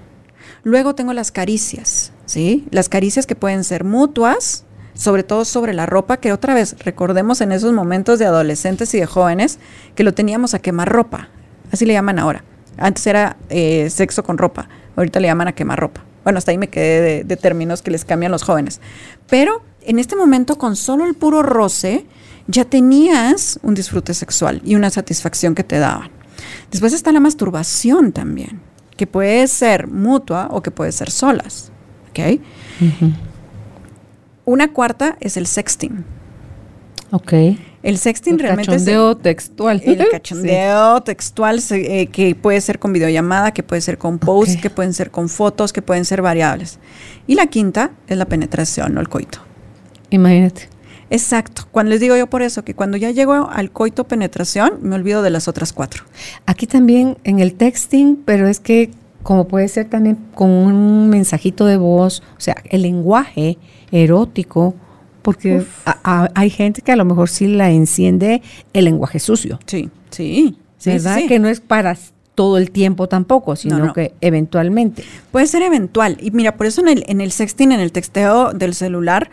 Luego tengo las caricias, ¿sí? Las caricias que pueden ser mutuas, sobre todo sobre la ropa, que otra vez recordemos en esos momentos de adolescentes y de jóvenes que lo teníamos a quemar ropa, así le llaman ahora. Antes era eh, sexo con ropa, ahorita le llaman a quemar ropa. Bueno, hasta ahí me quedé de, de términos que les cambian los jóvenes. Pero en este momento, con solo el puro roce, ya tenías un disfrute sexual y una satisfacción que te daban. Después está la masturbación también, que puede ser mutua o que puede ser solas. ¿Ok? Una cuarta es el sexting. Ok. El sexting El realmente cachondeo es textual. el, el cachondeo textual se- eh, que puede ser con videollamada, que puede ser con posts, Ok. que pueden ser con fotos, que pueden ser variables. Y la quinta es la penetración o el coito. Imagínate. Exacto. Cuando les digo yo por eso, que cuando ya llego al coito penetración, me olvido de las otras cuatro. Aquí también en el texting, pero es que como puede ser también con un mensajito de voz, o sea, el lenguaje erótico, porque a- a- hay gente que a lo mejor sí la enciende el lenguaje sucio, Sí, sí. ¿verdad? sí. Que no es para todo el tiempo tampoco, sino no. que eventualmente. Puede ser eventual. Y mira, por eso en el, en el sexting, en el texteo del celular,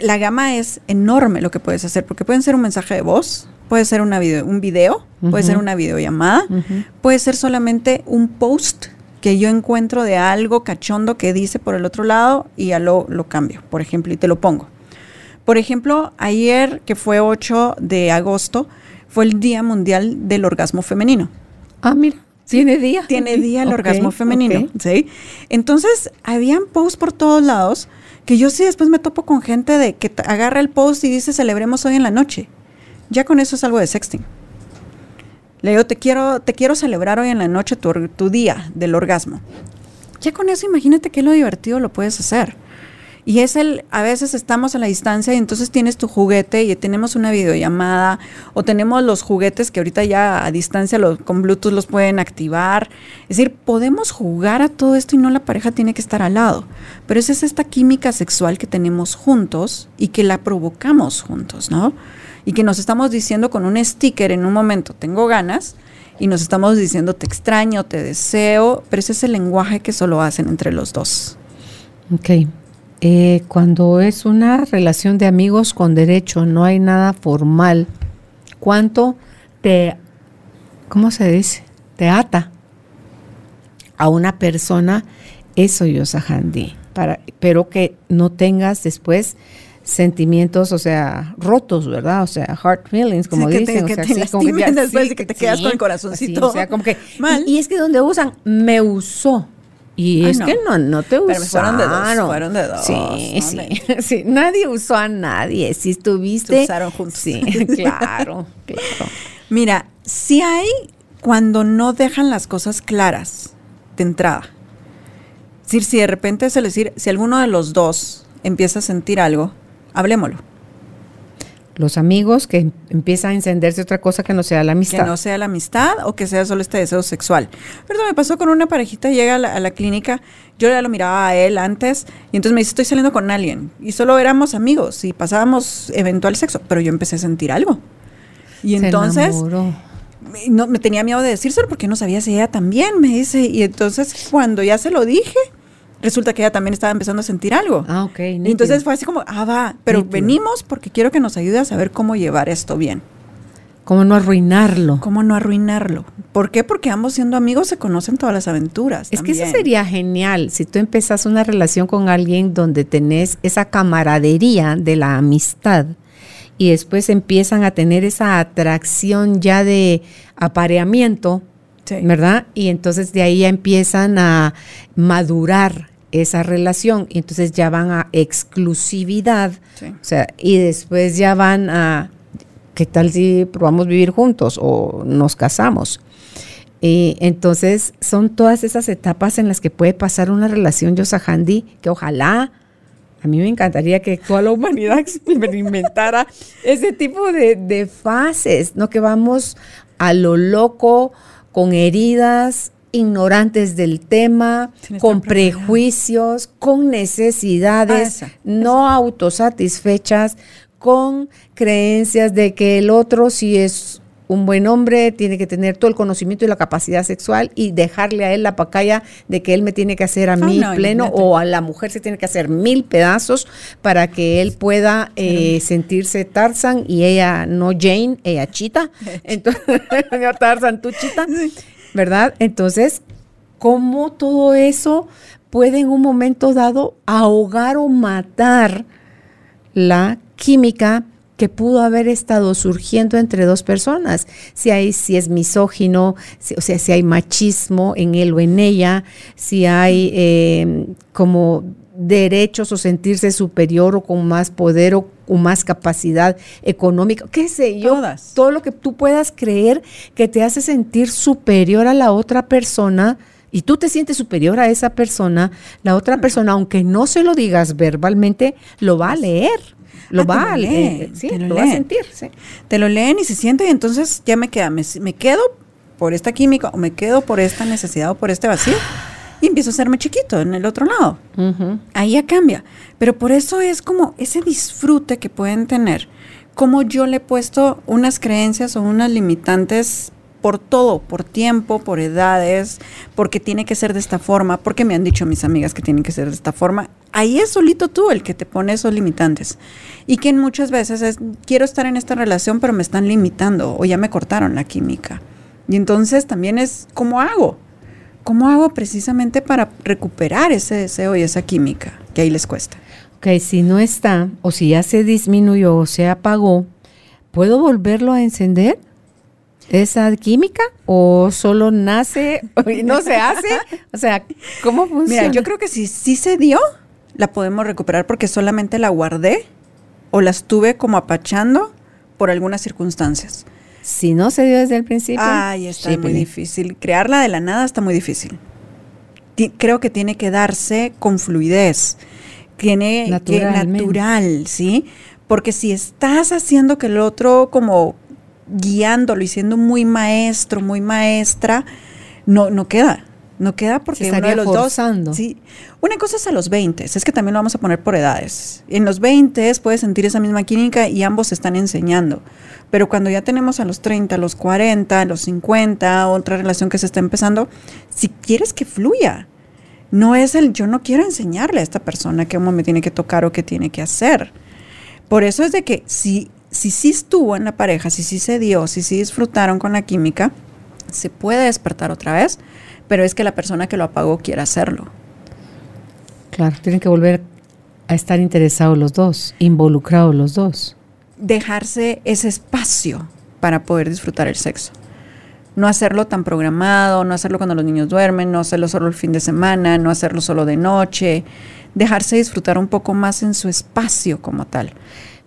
la gama es enorme lo que puedes hacer, porque pueden ser un mensaje de voz, puede ser una video, un video, puede ser una videollamada, Ujú. puede ser solamente un post que yo encuentro de algo cachondo que dice por el otro lado y ya lo, lo cambio, por ejemplo, y te lo pongo. Por ejemplo, ayer, que fue 8 de agosto, fue el Día Mundial del Orgasmo Femenino Ah, mira, tiene día. tiene día el orgasmo femenino. ¿sí? Entonces, habían posts por todos lados que yo sí después me topo con gente de que agarra el post y dice celebremos hoy en la noche. Ya con eso es algo de sexting. Le digo, te quiero, te quiero celebrar hoy en la noche tu, tu día del orgasmo. Ya con eso imagínate qué lo divertido lo puedes hacer. Y es el, a veces estamos a la distancia y entonces tienes tu juguete y tenemos una videollamada o tenemos los juguetes que ahorita ya a distancia los, con Bluetooth los pueden activar. Es decir, podemos jugar a todo esto y no la pareja tiene que estar al lado. Pero esa es esta química sexual que tenemos juntos y que la provocamos juntos, ¿no? Y que nos estamos diciendo con un sticker en un momento, tengo ganas, y nos estamos diciendo te extraño, te deseo, pero ese es el lenguaje que solo hacen entre los dos. Ok. Eh, cuando es una relación de amigos con derecho, no hay nada formal, ¿cuánto te, ¿cómo se dice? Te ata a una persona, eso yo Handy, para, pero que no tengas después sentimientos, o sea, rotos, ¿verdad? O sea, heart feelings, como Sí, que te- dicen. o que sea, te así como ya- después y que te quedas con el corazoncito así, o sea, como que, mal. Y, y es que donde usan, me usó. Y es no. que no, no te Pero fueron de dos, usaron. fueron de dos, Sí, no, sí, sí. Nadie usó a nadie. Si estuviste. Se usaron juntos. Sí, claro, claro. Mira, si hay cuando no dejan las cosas claras de entrada. Es decir, si de repente se les decir, si alguno de los dos empieza a sentir algo, hablemoslo. Los amigos que em- empieza a encenderse otra cosa que no sea la Que amistad. no sea la amistad o que sea solo este deseo sexual. Pero me pasó con una parejita, llega a la, a la clínica, yo ya lo miraba a él antes, y entonces me dice, estoy saliendo con alguien. Y solo éramos amigos y pasábamos eventual sexo, pero yo empecé a sentir algo. Y Se entonces enamoró. no, me tenía miedo de decírselo porque no sabía si ella también, me dice. Y entonces cuando ya se lo dije, resulta que ella también estaba empezando a sentir algo. Ah, ok. y entonces fue así como, ah, va, pero Nítido. venimos porque quiero que nos ayude a saber cómo llevar esto bien. ¿Cómo no arruinarlo? ¿Cómo no arruinarlo? ¿Por qué? Porque ambos siendo amigos se conocen todas las aventuras. Es que eso sería genial si tú empezás una relación con alguien donde tenés esa camaradería de la amistad y después empiezan a tener esa atracción ya de apareamiento, Sí. ¿verdad? Y entonces de ahí ya empiezan a madurar esa relación y entonces ya van a exclusividad, Sí. o sea, y después ya van a, ¿qué tal si probamos vivir juntos o nos casamos? Y entonces son todas esas etapas en las que puede pasar una relación Yosahandi que ojalá, a mí me encantaría que toda la humanidad experimentara ese tipo de, de fases, ¿no? Que vamos a lo loco, con heridas, ignorantes del tema, Sin con prejuicios, con necesidades Ah, esa, no autosatisfechas, con creencias de que el otro si es un buen hombre, tiene que tener todo el conocimiento y la capacidad sexual y dejarle a él la pacaya de que él me tiene que hacer a Ah, mí no, pleno o a la mujer se tiene que hacer mil pedazos para que él pueda eh, sentirse Tarzan y ella no Jane, ella Chita. Entonces, Tarzan, tú Chita, ¿verdad? Entonces, ¿cómo todo eso puede en un momento dado ahogar o matar la química que pudo haber estado surgiendo entre dos personas. Si hay, si es misógino, o sea, si hay machismo en él o en ella, si hay eh, como derechos o sentirse superior o con más poder o, más capacidad económica, qué sé yo, todo lo que tú puedas creer que te hace sentir superior a la otra persona y tú te sientes superior a esa persona, la otra persona, aunque no se lo digas verbalmente, lo va a leer. Lo ah, va a leer, sí, lo, va a sentir. Te lo leen y se siente y entonces ya me queda, me, me quedo por esta química o me quedo por esta necesidad o por este vacío y empiezo a hacerme chiquito en el otro lado. Ahí ya cambia. Pero por eso es como ese disfrute que pueden tener, como yo le he puesto unas creencias o unas limitantes por todo, por tiempo, por edades, porque tiene que ser de esta forma, porque me han dicho mis amigas que tienen que ser de esta forma. Ahí es solito tú el que te pone esos limitantes. Y que muchas veces es, quiero estar en esta relación, pero me están limitando o ya me cortaron la química. Y entonces también es, ¿cómo hago? ¿Cómo hago precisamente para recuperar ese deseo y esa química que ahí les cuesta? Ok, si no está o si ya se disminuyó o se apagó, ¿puedo volverlo a encender? esa química o solo nace y no se hace? O sea, ¿cómo funciona? Mira, yo creo que si sí se dio, la podemos recuperar porque solamente la guardé o la estuve como apachando por algunas circunstancias. Si no se dio desde el principio. Ay, está muy difícil. Crearla de la nada está muy difícil. creo que tiene que darse con fluidez. Tiene que natural, ¿sí? Porque si estás haciendo que el otro como guiándolo y siendo muy maestro, muy maestra, no, no queda. No queda porque uno de los forzando. dos. Sí. Una cosa es a los 20, es que también lo vamos a poner por edades. En los 20 puedes sentir esa misma química y ambos se están enseñando. Pero cuando ya tenemos a los 30, a los 40, a los 50, otra relación que se está empezando, si quieres que fluya, no es el yo no quiero enseñarle a esta persona cómo me tiene que tocar o qué tiene que hacer. Por eso es de que si si sí estuvo en la pareja, si sí se dio, si sí disfrutaron con la química, se puede despertar otra vez, pero es que la persona que lo apagó quiere hacerlo. Claro, tienen que volver a estar interesados los dos, involucrados los dos dejarse ese espacio para poder disfrutar el sexo. No hacerlo tan programado, no hacerlo cuando los niños duermen, no hacerlo solo el fin de semana, no hacerlo solo de noche, dejarse disfrutar un poco más en su espacio como tal.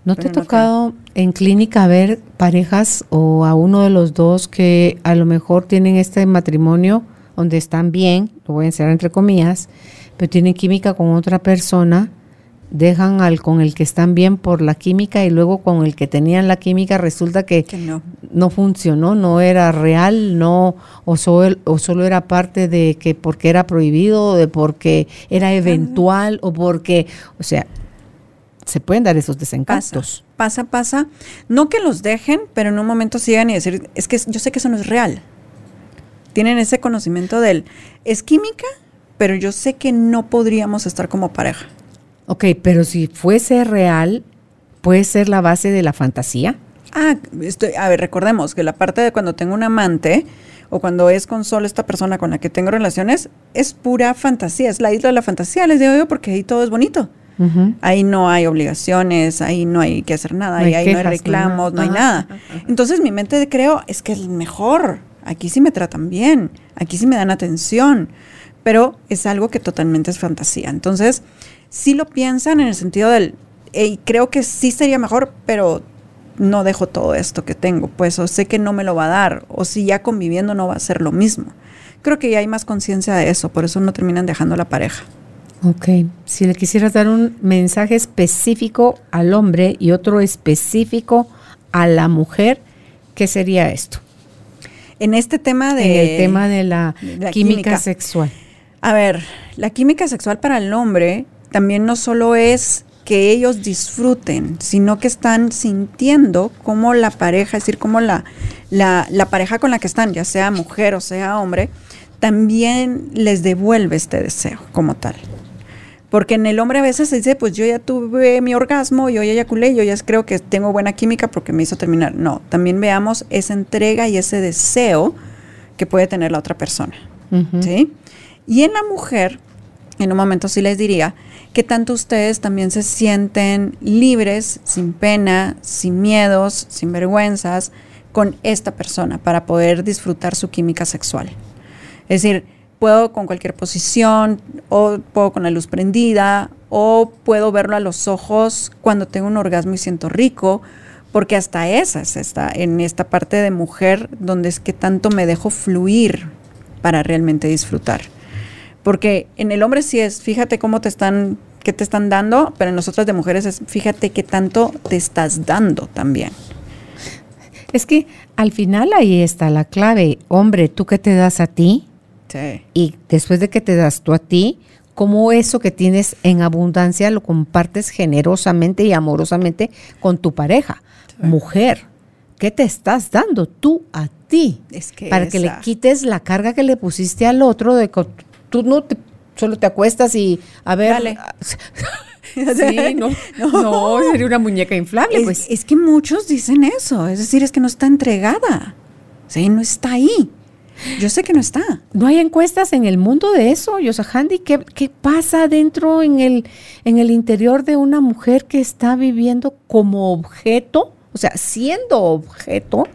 ¿No te ha tocado en clínica ver parejas o a uno de los dos que a lo mejor tienen este matrimonio donde están bien, lo voy a enseñar entre comillas, pero tienen química con otra persona dejan al con el que están bien por la química y luego con el que tenían la química resulta que, no. funcionó, no era real, no o solo, o solo era parte de que porque era prohibido, o de porque era eventual o porque, o sea, se pueden dar esos desencantos. Pasa, pasa, No que los dejen, pero en un momento sigan y decir, es que yo sé que eso no es real. Tienen ese conocimiento del, es química, pero yo sé que no podríamos estar como pareja. Ok, pero si fuese real, ¿puede ser la base de la fantasía? Ah, estoy, a ver, recordemos que la parte de cuando tengo un amante o cuando es con solo esta persona con la que tengo relaciones, es pura fantasía, es la isla de la fantasía, les digo yo, porque ahí todo es bonito. Ahí no hay obligaciones, ahí no hay que hacer nada, ahí, no hay reclamos, no hay nada. Entonces mi mente creo, es que es mejor, aquí sí me tratan bien, aquí sí me dan atención, pero es algo que totalmente es fantasía. Entonces, sí lo piensan en el sentido del, creo que sí sería mejor, pero no dejo todo esto que tengo, pues o sé que no me lo va a dar, o si ya conviviendo no va a ser lo mismo. Creo que ya hay más conciencia de eso, por eso no terminan dejando la pareja. Ok, si le quisieras dar un mensaje específico al hombre y otro específico a la mujer, ¿qué sería esto? En este tema de... el tema de la, química sexual. A ver, la química sexual para el hombre también no solo es que ellos disfruten, sino que están sintiendo cómo la pareja, es decir, cómo la, la, pareja con la que están, ya sea mujer o sea hombre, también les devuelve este deseo como tal. Porque en el hombre a veces se dice, pues yo ya tuve mi orgasmo, yo ya eyaculé, yo ya creo que tengo buena química porque me hizo terminar. No, también veamos esa entrega y ese deseo que puede tener la otra persona. ¿sí? Y en la mujer en un momento sí les diría que tanto ustedes también se sienten libres, sin pena, sin miedos, sin vergüenzas, con esta persona para poder disfrutar su química sexual. Es decir, puedo con cualquier posición, o puedo con la luz prendida, o puedo verlo a los ojos cuando tengo un orgasmo y siento rico, porque hasta esa es esta, en esta parte de mujer donde es que tanto me dejo fluir para realmente disfrutar. Porque en el hombre sí es, fíjate cómo te están, qué te están dando, pero en nosotras de mujeres es, fíjate qué tanto te estás dando también. Es que al final ahí está la clave. Hombre, ¿tú qué te das a ti? Sí. Y después de que te das tú a ti, cómo eso que tienes en abundancia lo compartes generosamente y amorosamente con tu pareja. Mujer, ¿qué te estás dando tú a ti? Es que para que le quites la carga que le pusiste al otro de que tú no te, solo te acuestas y a ver. Dale. Sí, no, no, sería una muñeca inflable. Es, pues. es que muchos dicen eso, es decir, es que no está entregada, sí, no está ahí. Yo sé que no está. No hay encuestas en el mundo de eso, Yosahandi. ¿Qué, ¿Qué pasa dentro en el, en el interior de una mujer que está viviendo como objeto? O sea, siendo objeto.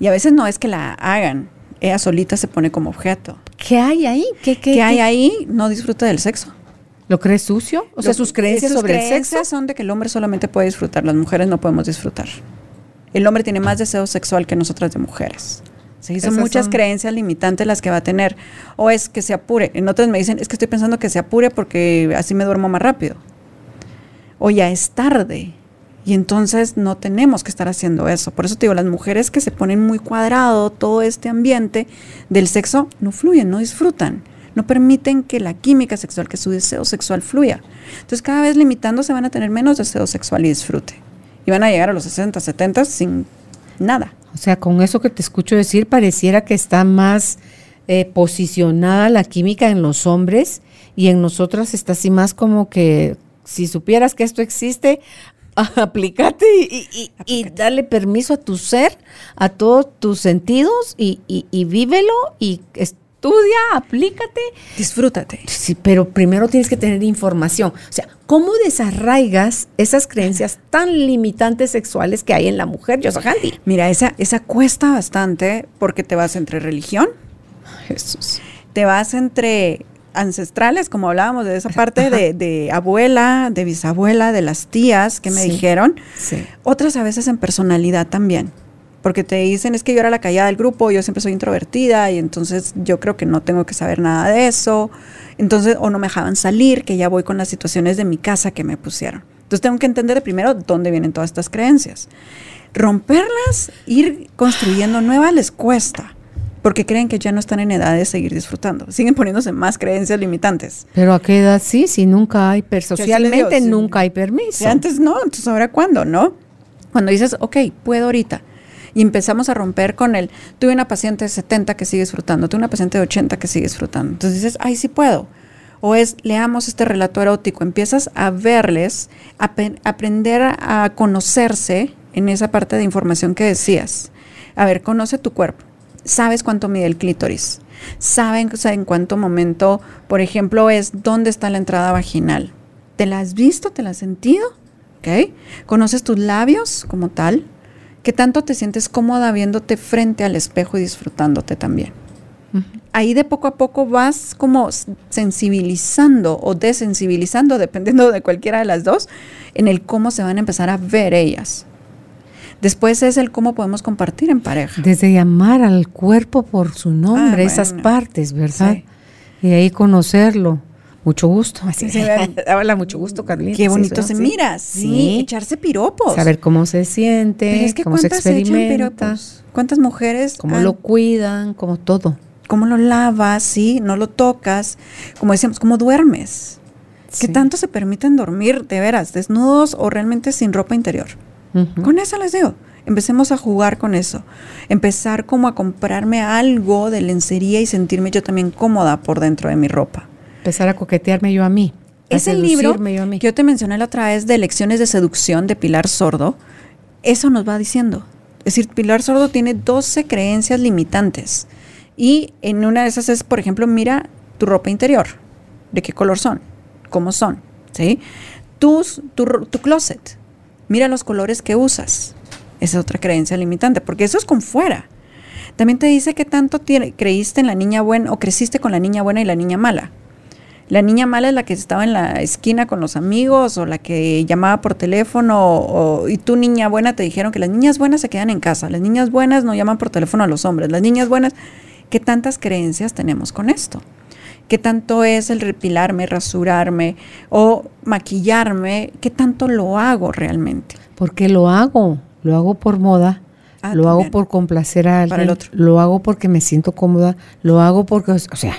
Y a veces no es que la hagan, ella solita se pone como objeto. ¿Qué hay ahí? ¿Qué, qué, hay ahí? No disfruta del sexo. ¿Lo crees sucio? O sea, sus creencias sobre el sexo son de que el hombre solamente puede disfrutar, las mujeres no podemos disfrutar. El hombre tiene más deseo sexual que nosotras de mujeres. Sí, son muchas creencias limitantes las que va a tener. O es que se apure. En otras me dicen, es que estoy pensando que se apure porque así me duermo más rápido. O ya es tarde. Y entonces no tenemos que estar haciendo eso. Por eso te digo, las mujeres que se ponen muy cuadrado todo este ambiente del sexo no fluyen, no disfrutan no permiten que la química sexual, que su deseo sexual fluya. Entonces cada vez limitándose van a tener menos deseo sexual y disfrute. Y van a llegar a los 60, 70 sin nada. O sea, con eso que te escucho decir, pareciera que está más eh, posicionada la química en los hombres y en nosotras está así más como que si supieras que esto existe, aplícate y, dale permiso a tu ser, a todos tus sentidos y, y vívelo y estudia, aplícate. Disfrútate. Sí, pero primero tienes que tener información. O sea, ¿cómo desarraigas esas creencias tan limitantes sexuales que hay en la mujer, Handy? Mira, esa, esa cuesta bastante porque te vas entre religión. Jesús. Te vas entre ancestrales, como hablábamos de esa parte de, abuela, de bisabuela, de las tías que me dijeron. Sí. Otras a veces en personalidad también porque te dicen es que yo era la callada del grupo, yo siempre soy introvertida y entonces yo creo que no tengo que saber nada de eso. Entonces, o no me dejaban salir, que ya voy con las situaciones de mi casa que me pusieron. Entonces tengo que entender de primero dónde vienen todas estas creencias. Romperlas, ir construyendo nuevas les cuesta, porque creen que ya no están en edad de seguir disfrutando. Siguen poniéndose más creencias limitantes. Pero a qué edad sí, si nunca hay, socialmente nunca hay permiso. antes no, entonces ahora cuándo, ¿no? Cuando dices, ok, puedo ahorita y empezamos a romper con el, tuve una paciente de 70 que sigue disfrutando, tuve una paciente de 80 que sigue disfrutando. Entonces dices, ay, sí puedo. O es, leamos este relato erótico, empiezas a verles, a aprender a conocerse en esa parte de información que decías. A ver, conoce tu cuerpo. Sabes cuánto mide el clítoris. Saben en cuánto momento, por ejemplo, es dónde está la entrada vaginal. ¿Te la has visto? ¿Te la has sentido? ¿Ok? ¿Conoces tus labios como tal? ¿Qué tanto te sientes cómoda viéndote frente al espejo y disfrutándote también? Ahí de poco a poco vas como sensibilizando o desensibilizando, dependiendo de cualquiera de las dos, en el cómo se van a empezar a ver ellas. Después es el cómo podemos compartir en pareja. Desde llamar al cuerpo por su nombre, ah, esas partes, ¿verdad? Y ahí conocerlo. Mucho gusto. Así se Habla mucho gusto, Carlita. Qué bonito se mira, sí, Echarse piropos. Saber cómo se siente, es que cómo se experimenta. ¿Cuántas mujeres? Cómo lo cuidan, como todo. Cómo lo lavas, sí, no lo tocas. Como decíamos, cómo duermes. ¿Qué tanto se permiten dormir de veras, desnudos o realmente sin ropa interior? Con eso les digo. Empecemos a jugar con eso. Empezar como a comprarme algo de lencería y sentirme yo también cómoda por dentro de mi ropa empezar a coquetearme yo a mí. Ese libro que yo te mencioné la otra vez de Lecciones de Seducción de Pilar Sordo, eso nos va diciendo. Es decir, Pilar Sordo tiene 12 creencias limitantes. Y en una de esas es, por ejemplo, mira tu ropa interior. ¿De qué color son? cómo son, ¿sí? Tus, tu, tu closet, mira los colores que usas. Esa es otra creencia limitante, porque eso es con fuera. También te dice que tanto creíste en la niña buena o creciste con la niña buena y la niña mala. La niña mala es la que estaba en la esquina con los amigos o la que llamaba por teléfono y tú niña buena te dijeron que las niñas buenas se quedan en casa, las niñas buenas no llaman por teléfono a los hombres, las niñas buenas, ¿qué tantas creencias tenemos con esto? ¿Qué tanto es el repilarme, rasurarme o maquillarme? ¿Qué tanto lo hago realmente? Porque lo hago, lo hago por moda. Ah, lo hago por complacer a alguien, lo hago porque me siento cómoda, lo hago porque, o sea,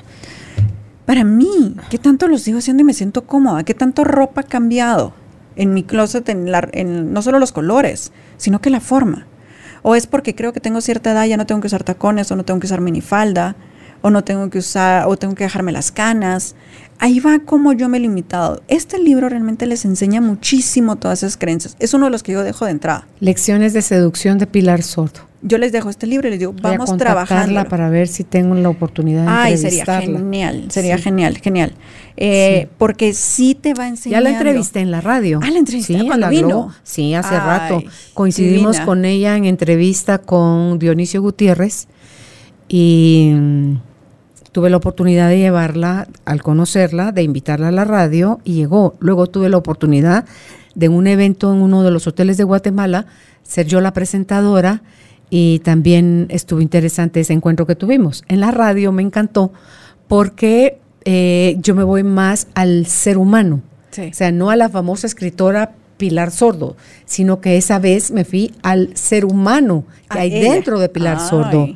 para mí, ¿qué tanto lo sigo haciendo y me siento cómoda? ¿Qué tanto ropa ha cambiado en mi closet, en, la, no solo los colores, sino que la forma? O es porque creo que tengo cierta edad, ya no tengo que usar tacones, o no tengo que usar minifalda, o no tengo que usar, o tengo que dejarme las canas. Ahí va como yo me he limitado. Este libro realmente les enseña muchísimo todas esas creencias. Es uno de los que yo dejo de entrada. Lecciones de seducción de Pilar Sordo yo les dejo este libro y les digo, vamos a trabajarla para ver si tengo la oportunidad de Ay, sería genial, sería genial, genial. Eh, porque sí te va a enseñar. Ya la entrevisté en la radio. Ah, la entrevisté sí, cuando vino. Sí, hace rato. Coincidimos con ella en entrevista con Dionisio Gutiérrez y mm, tuve la oportunidad de llevarla, al conocerla, de invitarla a la radio y llegó. Luego tuve la oportunidad de un evento en uno de los hoteles de Guatemala, ser yo la presentadora y también estuvo interesante ese encuentro que tuvimos. En la radio me encantó porque eh, yo me voy más al ser humano, o sea, no a la famosa escritora Pilar Sordo, sino que esa vez me fui al ser humano que hay dentro de Pilar Sordo.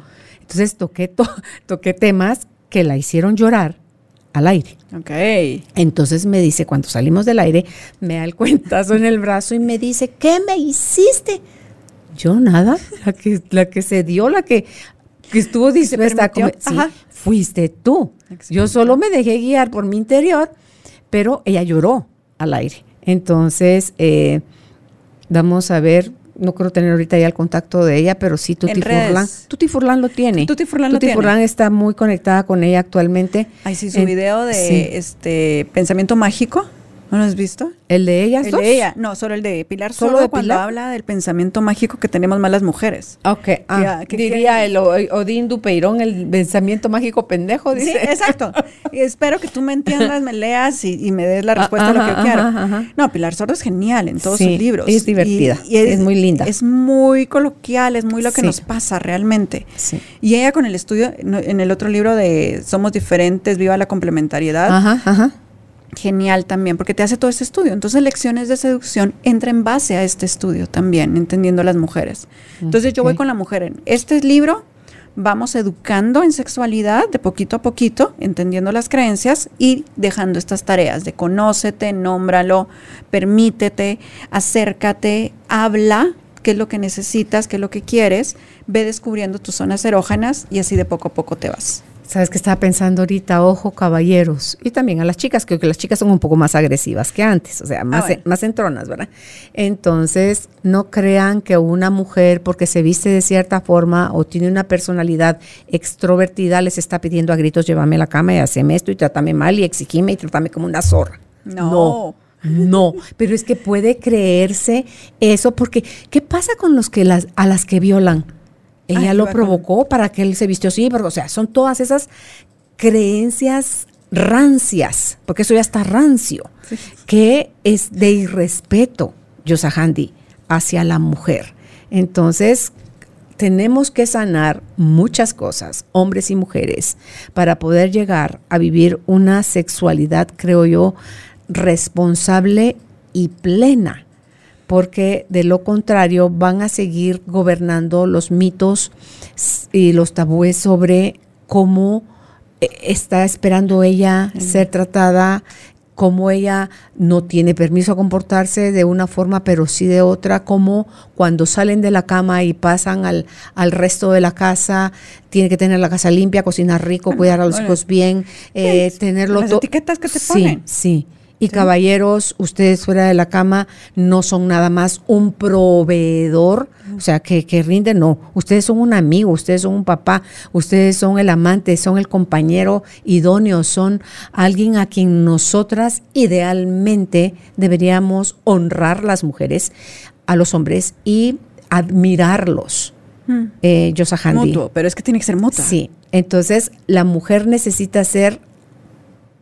Entonces toqué, toqué temas que la hicieron llorar al aire. Ok. Entonces me dice, cuando salimos del aire, me da el cuentazo en el brazo y me dice, ¿qué me hiciste? Yo nada, la que, la que se dio, la que, estuvo dispuesta a comer. Sí, fuiste tú. Yo solo me dejé guiar por mi interior, pero ella lloró al aire. Entonces, eh, vamos a ver, no creo tener ahorita ya el contacto de ella, pero sí Tuti Furlan. Tuti Furlan lo tiene. Tuti Furlan lo tiene. Furlan está muy conectada con ella actualmente. Ay, sí, su video de este pensamiento mágico. ¿No lo has visto? ¿El de ellas El de ella, no, solo el de Pilar Solo de cuando habla del pensamiento mágico que tenemos más las mujeres. Ok, ah, diría el Odín Dupeirón, el pensamiento mágico pendejo, dice. Sí, exacto. y espero que tú me entiendas, me leas y, me des la respuesta a lo que quiero. No, Pilar Sordo es genial en todos sus libros. es divertida, y, es, muy linda. Es muy coloquial, es muy lo que nos pasa realmente. Sí. Y ella con el estudio, en el otro libro de Somos diferentes, viva la complementariedad, ajá, ajá genial también, porque te hace todo este estudio. Entonces, lecciones de seducción entra en base a este estudio también, entendiendo a las mujeres. Entonces, yo voy con la mujer en este libro, vamos educando en sexualidad de poquito a poquito, entendiendo las creencias y dejando estas tareas de conócete, nómbralo, permítete, acércate, habla qué es lo que necesitas, qué es lo que quieres, ve descubriendo tus zonas erógenas y así de poco a poco te vas. Sabes que estaba pensando ahorita, ojo caballeros, y también a las chicas, creo que las chicas son un poco más agresivas que antes, o sea, ah, más, más entronas, ¿verdad? Entonces, no crean que una mujer, porque se viste de cierta forma o tiene una personalidad extrovertida, les está pidiendo a gritos, llévame a la cama y haceme esto y trátame mal y exigime y trátame como una zorra. No. no. pero es que puede creerse eso, porque ¿qué pasa con los que las, a las que violan? Ella lo provocó para que él se vistió así, pero, o sea, son todas esas creencias rancias, porque eso ya está rancio, que es de irrespeto, Yosahandi, hacia la mujer. Entonces, tenemos que sanar muchas cosas, hombres y mujeres, para poder llegar a vivir una sexualidad, creo yo, responsable y plena porque de lo contrario van a seguir gobernando los mitos y los tabúes sobre cómo eh, está esperando ella ser tratada, cómo ella no tiene permiso a comportarse de una forma, pero sí de otra, como cuando salen de la cama y pasan al, al resto de la casa, tiene que tener la casa limpia, cocinar rico, cuidar a los hijos bien, eh, tenerlo Las etiquetas que te ponen. Sí, sí Y caballeros, ustedes fuera de la cama no son nada más un proveedor, o sea, que, que rinden, no. Ustedes son un amigo, ustedes son un papá, ustedes son el amante, son el compañero idóneo, son alguien a quien nosotras idealmente deberíamos honrar las mujeres, a los hombres y admirarlos. Hmm. Eh. Mutuo, pero es que tiene que ser mutuo. Sí, entonces la mujer necesita ser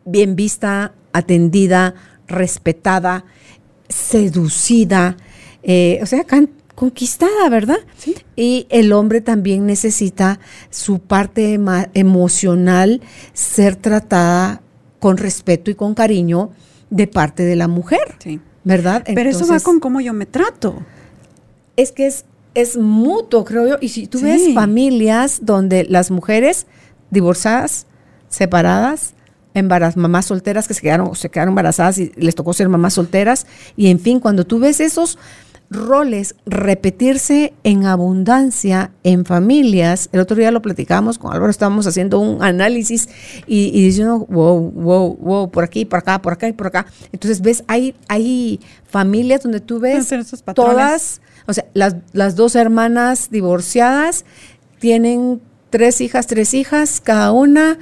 bien vista, atendida, respetada, seducida, eh, o sea, conquistada, ¿verdad? Sí. Y el hombre también necesita su parte emocional ser tratada con respeto y con cariño de parte de la mujer, Sí. ¿verdad? Pero eso va con cómo yo me trato. es que es, es mutuo, creo yo. Y si tú Sí. ves familias donde las mujeres divorciadas, separadas, embaraz mamás solteras que se quedaron, se quedaron embarazadas y les tocó ser mamás solteras, y en fin, cuando tú ves esos roles repetirse en abundancia en familias, el otro día lo platicamos con Álvaro, estábamos haciendo un análisis y, y diciendo, wow, wow, wow, por aquí, por acá, por acá y por acá. Entonces ves, hay, hay familias donde tú ves todas, o sea, las, las dos hermanas divorciadas tienen tres hijas, tres hijas, cada una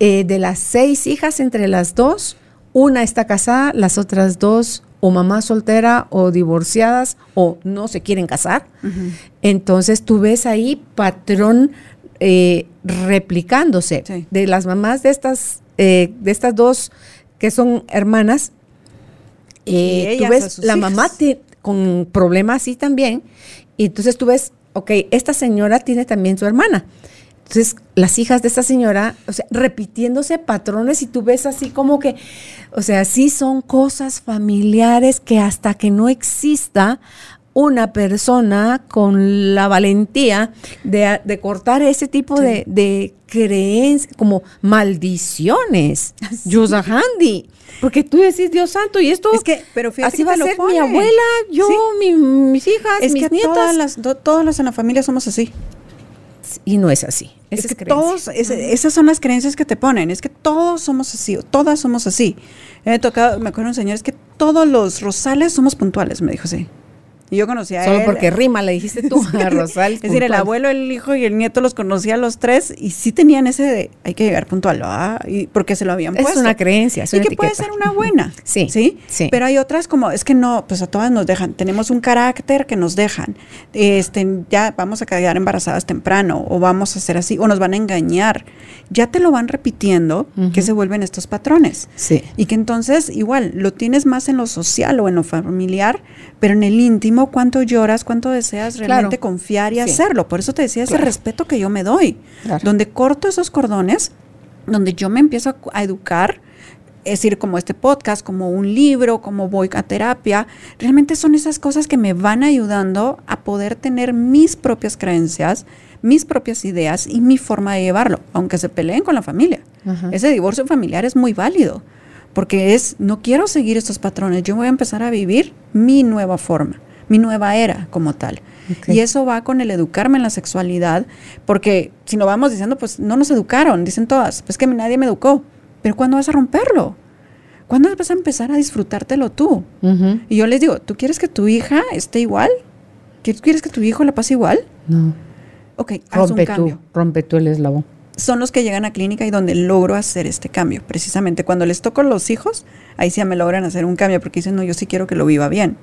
eh, de las seis hijas entre las dos, una está casada, las otras dos o mamá soltera o divorciadas o no se quieren casar. Entonces tú ves ahí patrón eh, replicándose Sí. de las mamás de estas, eh, de estas dos que son hermanas. eh, tú ves la hijas. mamá con problemas así también. Y entonces tú ves, ok, esta señora tiene también su hermana. Entonces, las hijas de esta señora, o sea, repitiéndose patrones y tú ves así como que, o sea, sí son cosas familiares que hasta que no exista una persona con la valentía de, de cortar ese tipo de, de creencias, como maldiciones. Yosa Handy. Porque tú decís, Dios santo, y esto Es que, pero fíjate así que va a ser mi abuela, yo, Sí. mi- mis hijas, Es mis que nietas. todas las, do- todos los en la familia somos así. Y no es así. Es Esa que es todos, es- esas son las creencias que te ponen. Es que todos somos así, o todas somos así. Me tocado, me acuerdo un señor, es que todos los rosales somos puntuales, me dijo así. Y yo conocía a Solo él. porque rima, le dijiste tú a Rosal. Es decir, el abuelo, el hijo y el nieto los conocía a los tres y sí tenían ese de hay que llegar puntual, ¿verdad? Y porque se lo habían Es puesto. una creencia, es y que puede ser una buena. Sí, ¿sí. sí. Pero hay otras como, es que no, pues a todas nos dejan. Tenemos un carácter que nos dejan. Este, ya vamos a quedar embarazadas temprano o vamos a hacer así o nos van a engañar. Ya te lo van repitiendo que se vuelven estos patrones. Sí. Y que entonces, igual, lo tienes más en lo social o en lo familiar, pero en el íntimo, cuánto lloras, cuánto deseas realmente Claro. confiar y Sí. hacerlo. Por eso te decía ese Claro. respeto que yo me doy. Claro. Donde corto esos cordones, donde yo me empiezo a, a educar, es decir, como este podcast, como un libro, como voy a terapia, realmente son esas cosas que me van ayudando a poder tener mis propias creencias, mis propias ideas y mi forma de llevarlo, aunque se peleen con la familia. Ajá. Ese divorcio familiar es muy válido, porque es, no quiero seguir estos patrones, yo voy a empezar a vivir mi nueva forma, mi nueva era como tal. Y eso va con el educarme en la sexualidad, porque si no vamos diciendo, pues no nos educaron, dicen todas, pues que nadie me educó, pero ¿cuándo vas a romperlo? ¿Cuándo vas a empezar a disfrutártelo tú? Y yo les digo, ¿tú quieres que tu hija esté igual? ¿Tú quieres que tu hijo la pase igual? No. Ok, haz un Rompe cambio tú, rompe tú el eslabón. son los que llegan a clínica y donde logro hacer este cambio. Precisamente cuando les toco a los hijos, ahí sí ya me logran hacer un cambio porque dicen, no, yo sí quiero que lo viva bien.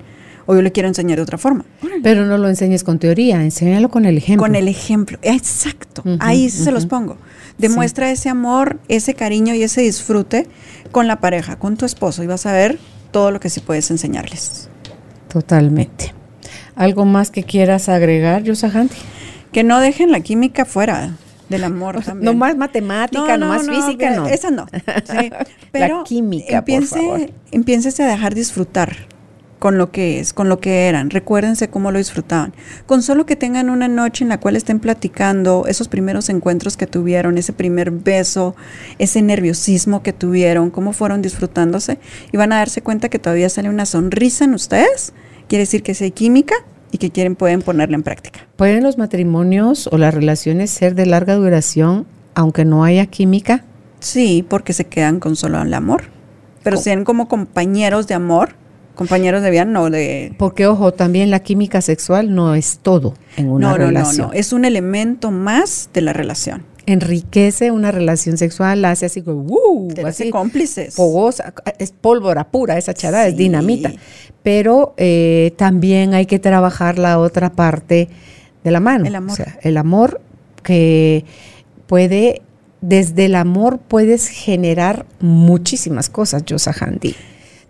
O yo le quiero enseñar de otra forma. Pero no lo enseñes con teoría, enséñalo con el ejemplo. Con el ejemplo. Exacto. Ahí sí se los pongo. Demuestra ese amor, ese cariño y ese disfrute con la pareja, con tu esposo y vas a ver todo lo que sí puedes enseñarles. Totalmente. ¿Algo más que quieras agregar, Yosajanti? Que no dejen la química fuera del amor también. No más matemática, no, más física, no. Esa no. Sí, Pero química, por empiece, favor. Empiéncese a dejar disfrutar con lo que es, con lo que eran. Recuérdense cómo lo disfrutaban. Con solo que tengan una noche en la cual estén platicando esos primeros encuentros que tuvieron, ese primer beso, ese nerviosismo que tuvieron, cómo fueron disfrutándose, y van a darse cuenta que todavía sale una sonrisa en ustedes. Quiere decir que sí hay química y que quieren pueden ponerla en práctica. ¿Pueden los matrimonios o las relaciones ser de larga duración aunque no haya química? Sí, porque se quedan con solo el amor. Pero sean como compañeros de amor, compañeros de vida, no de... Porque, ojo, también la química sexual no es todo en una no, no, relación. No, no, es un elemento más de la relación. Enriquece una relación sexual, la hace así como, ¡uh! Te así, hace cómplices. Fogosa, es pólvora pura, esa charada, es dinamita. Pero eh, también hay que trabajar la otra parte de la mano. El amor. O sea, el amor que puede, desde el amor puedes generar muchísimas cosas, Yosa Handy.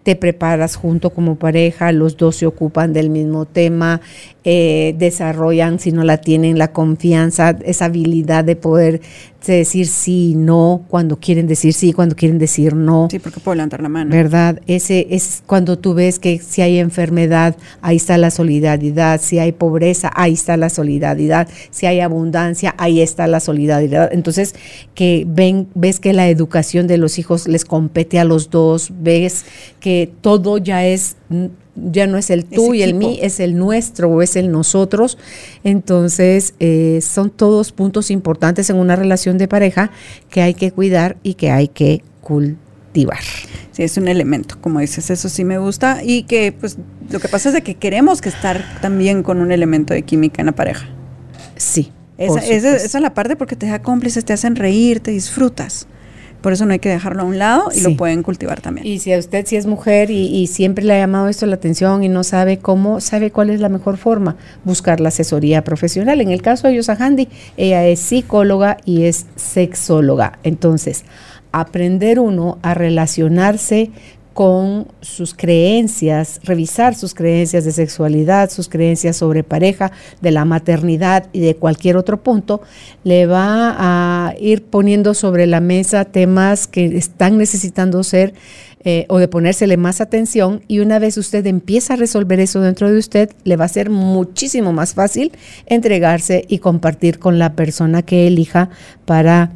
Te preparas junto como pareja, los dos se ocupan del mismo tema, eh, desarrollan, si no la tienen, la confianza, esa habilidad de poder decir sí, no, cuando quieren decir sí, cuando quieren decir no. Sí, porque puedo levantar la mano. ¿Verdad? Ese es cuando tú ves que si hay enfermedad, ahí está la solidaridad, si hay pobreza, ahí está la solidaridad, si hay abundancia, ahí está la solidaridad. Entonces, que ven, ves que la educación de los hijos les compete a los dos, ves que todo ya es ya no es el tú y el mí, es el nuestro o es el nosotros. Entonces, eh, son todos puntos importantes en una relación de pareja que hay que cuidar y que hay que cultivar. Sí, es un elemento, como dices, eso sí me gusta. Y que, pues, lo que pasa es de que queremos que estar también con un elemento de química en la pareja. Sí. Esa, esa, esa es la parte porque te da cómplices, te hacen reír, te disfrutas. Por eso no hay que dejarlo a un lado y Sí. lo pueden cultivar también. Y si a usted si es mujer y, y siempre le ha llamado esto la atención y no sabe cómo, sabe cuál es la mejor forma, buscar la asesoría profesional. En el caso de Yosa Handy, ella es psicóloga y es sexóloga. Entonces, aprender uno a relacionarse con sus creencias, revisar sus creencias de sexualidad, sus creencias sobre pareja, de la maternidad y de cualquier otro punto, le va a ir poniendo sobre la mesa temas que están necesitando ser eh, o de ponérsele más atención y una vez usted empieza a resolver eso dentro de usted, le va a ser muchísimo más fácil entregarse y compartir con la persona que elija para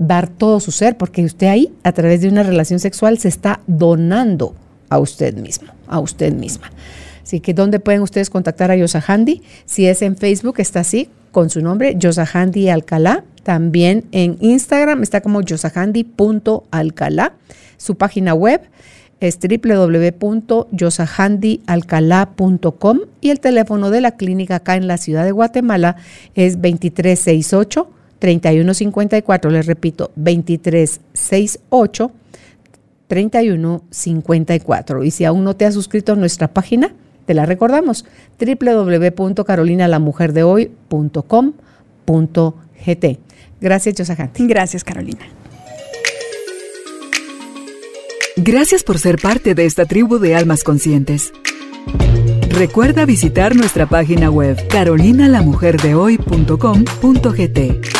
dar todo su ser, porque usted ahí, a través de una relación sexual, se está donando a usted mismo, a usted misma. Así que, ¿dónde pueden ustedes contactar a Yosa Handy? Si es en Facebook, está así, con su nombre, Yosa Handy Alcalá. También en Instagram está como yosahandy.alcalá. Su página web es www.yosahandyalcalá.com y el teléfono de la clínica acá en la ciudad de Guatemala es 2368 3154, les repito, 2368 3154. Y si aún no te has suscrito a nuestra página, te la recordamos, www.carolinalamujerdehoy.com.gt. Gracias, Yosajanti. Gracias, Carolina. Gracias por ser parte de esta tribu de almas conscientes. Recuerda visitar nuestra página web carolinalamujerdehoy.com.gt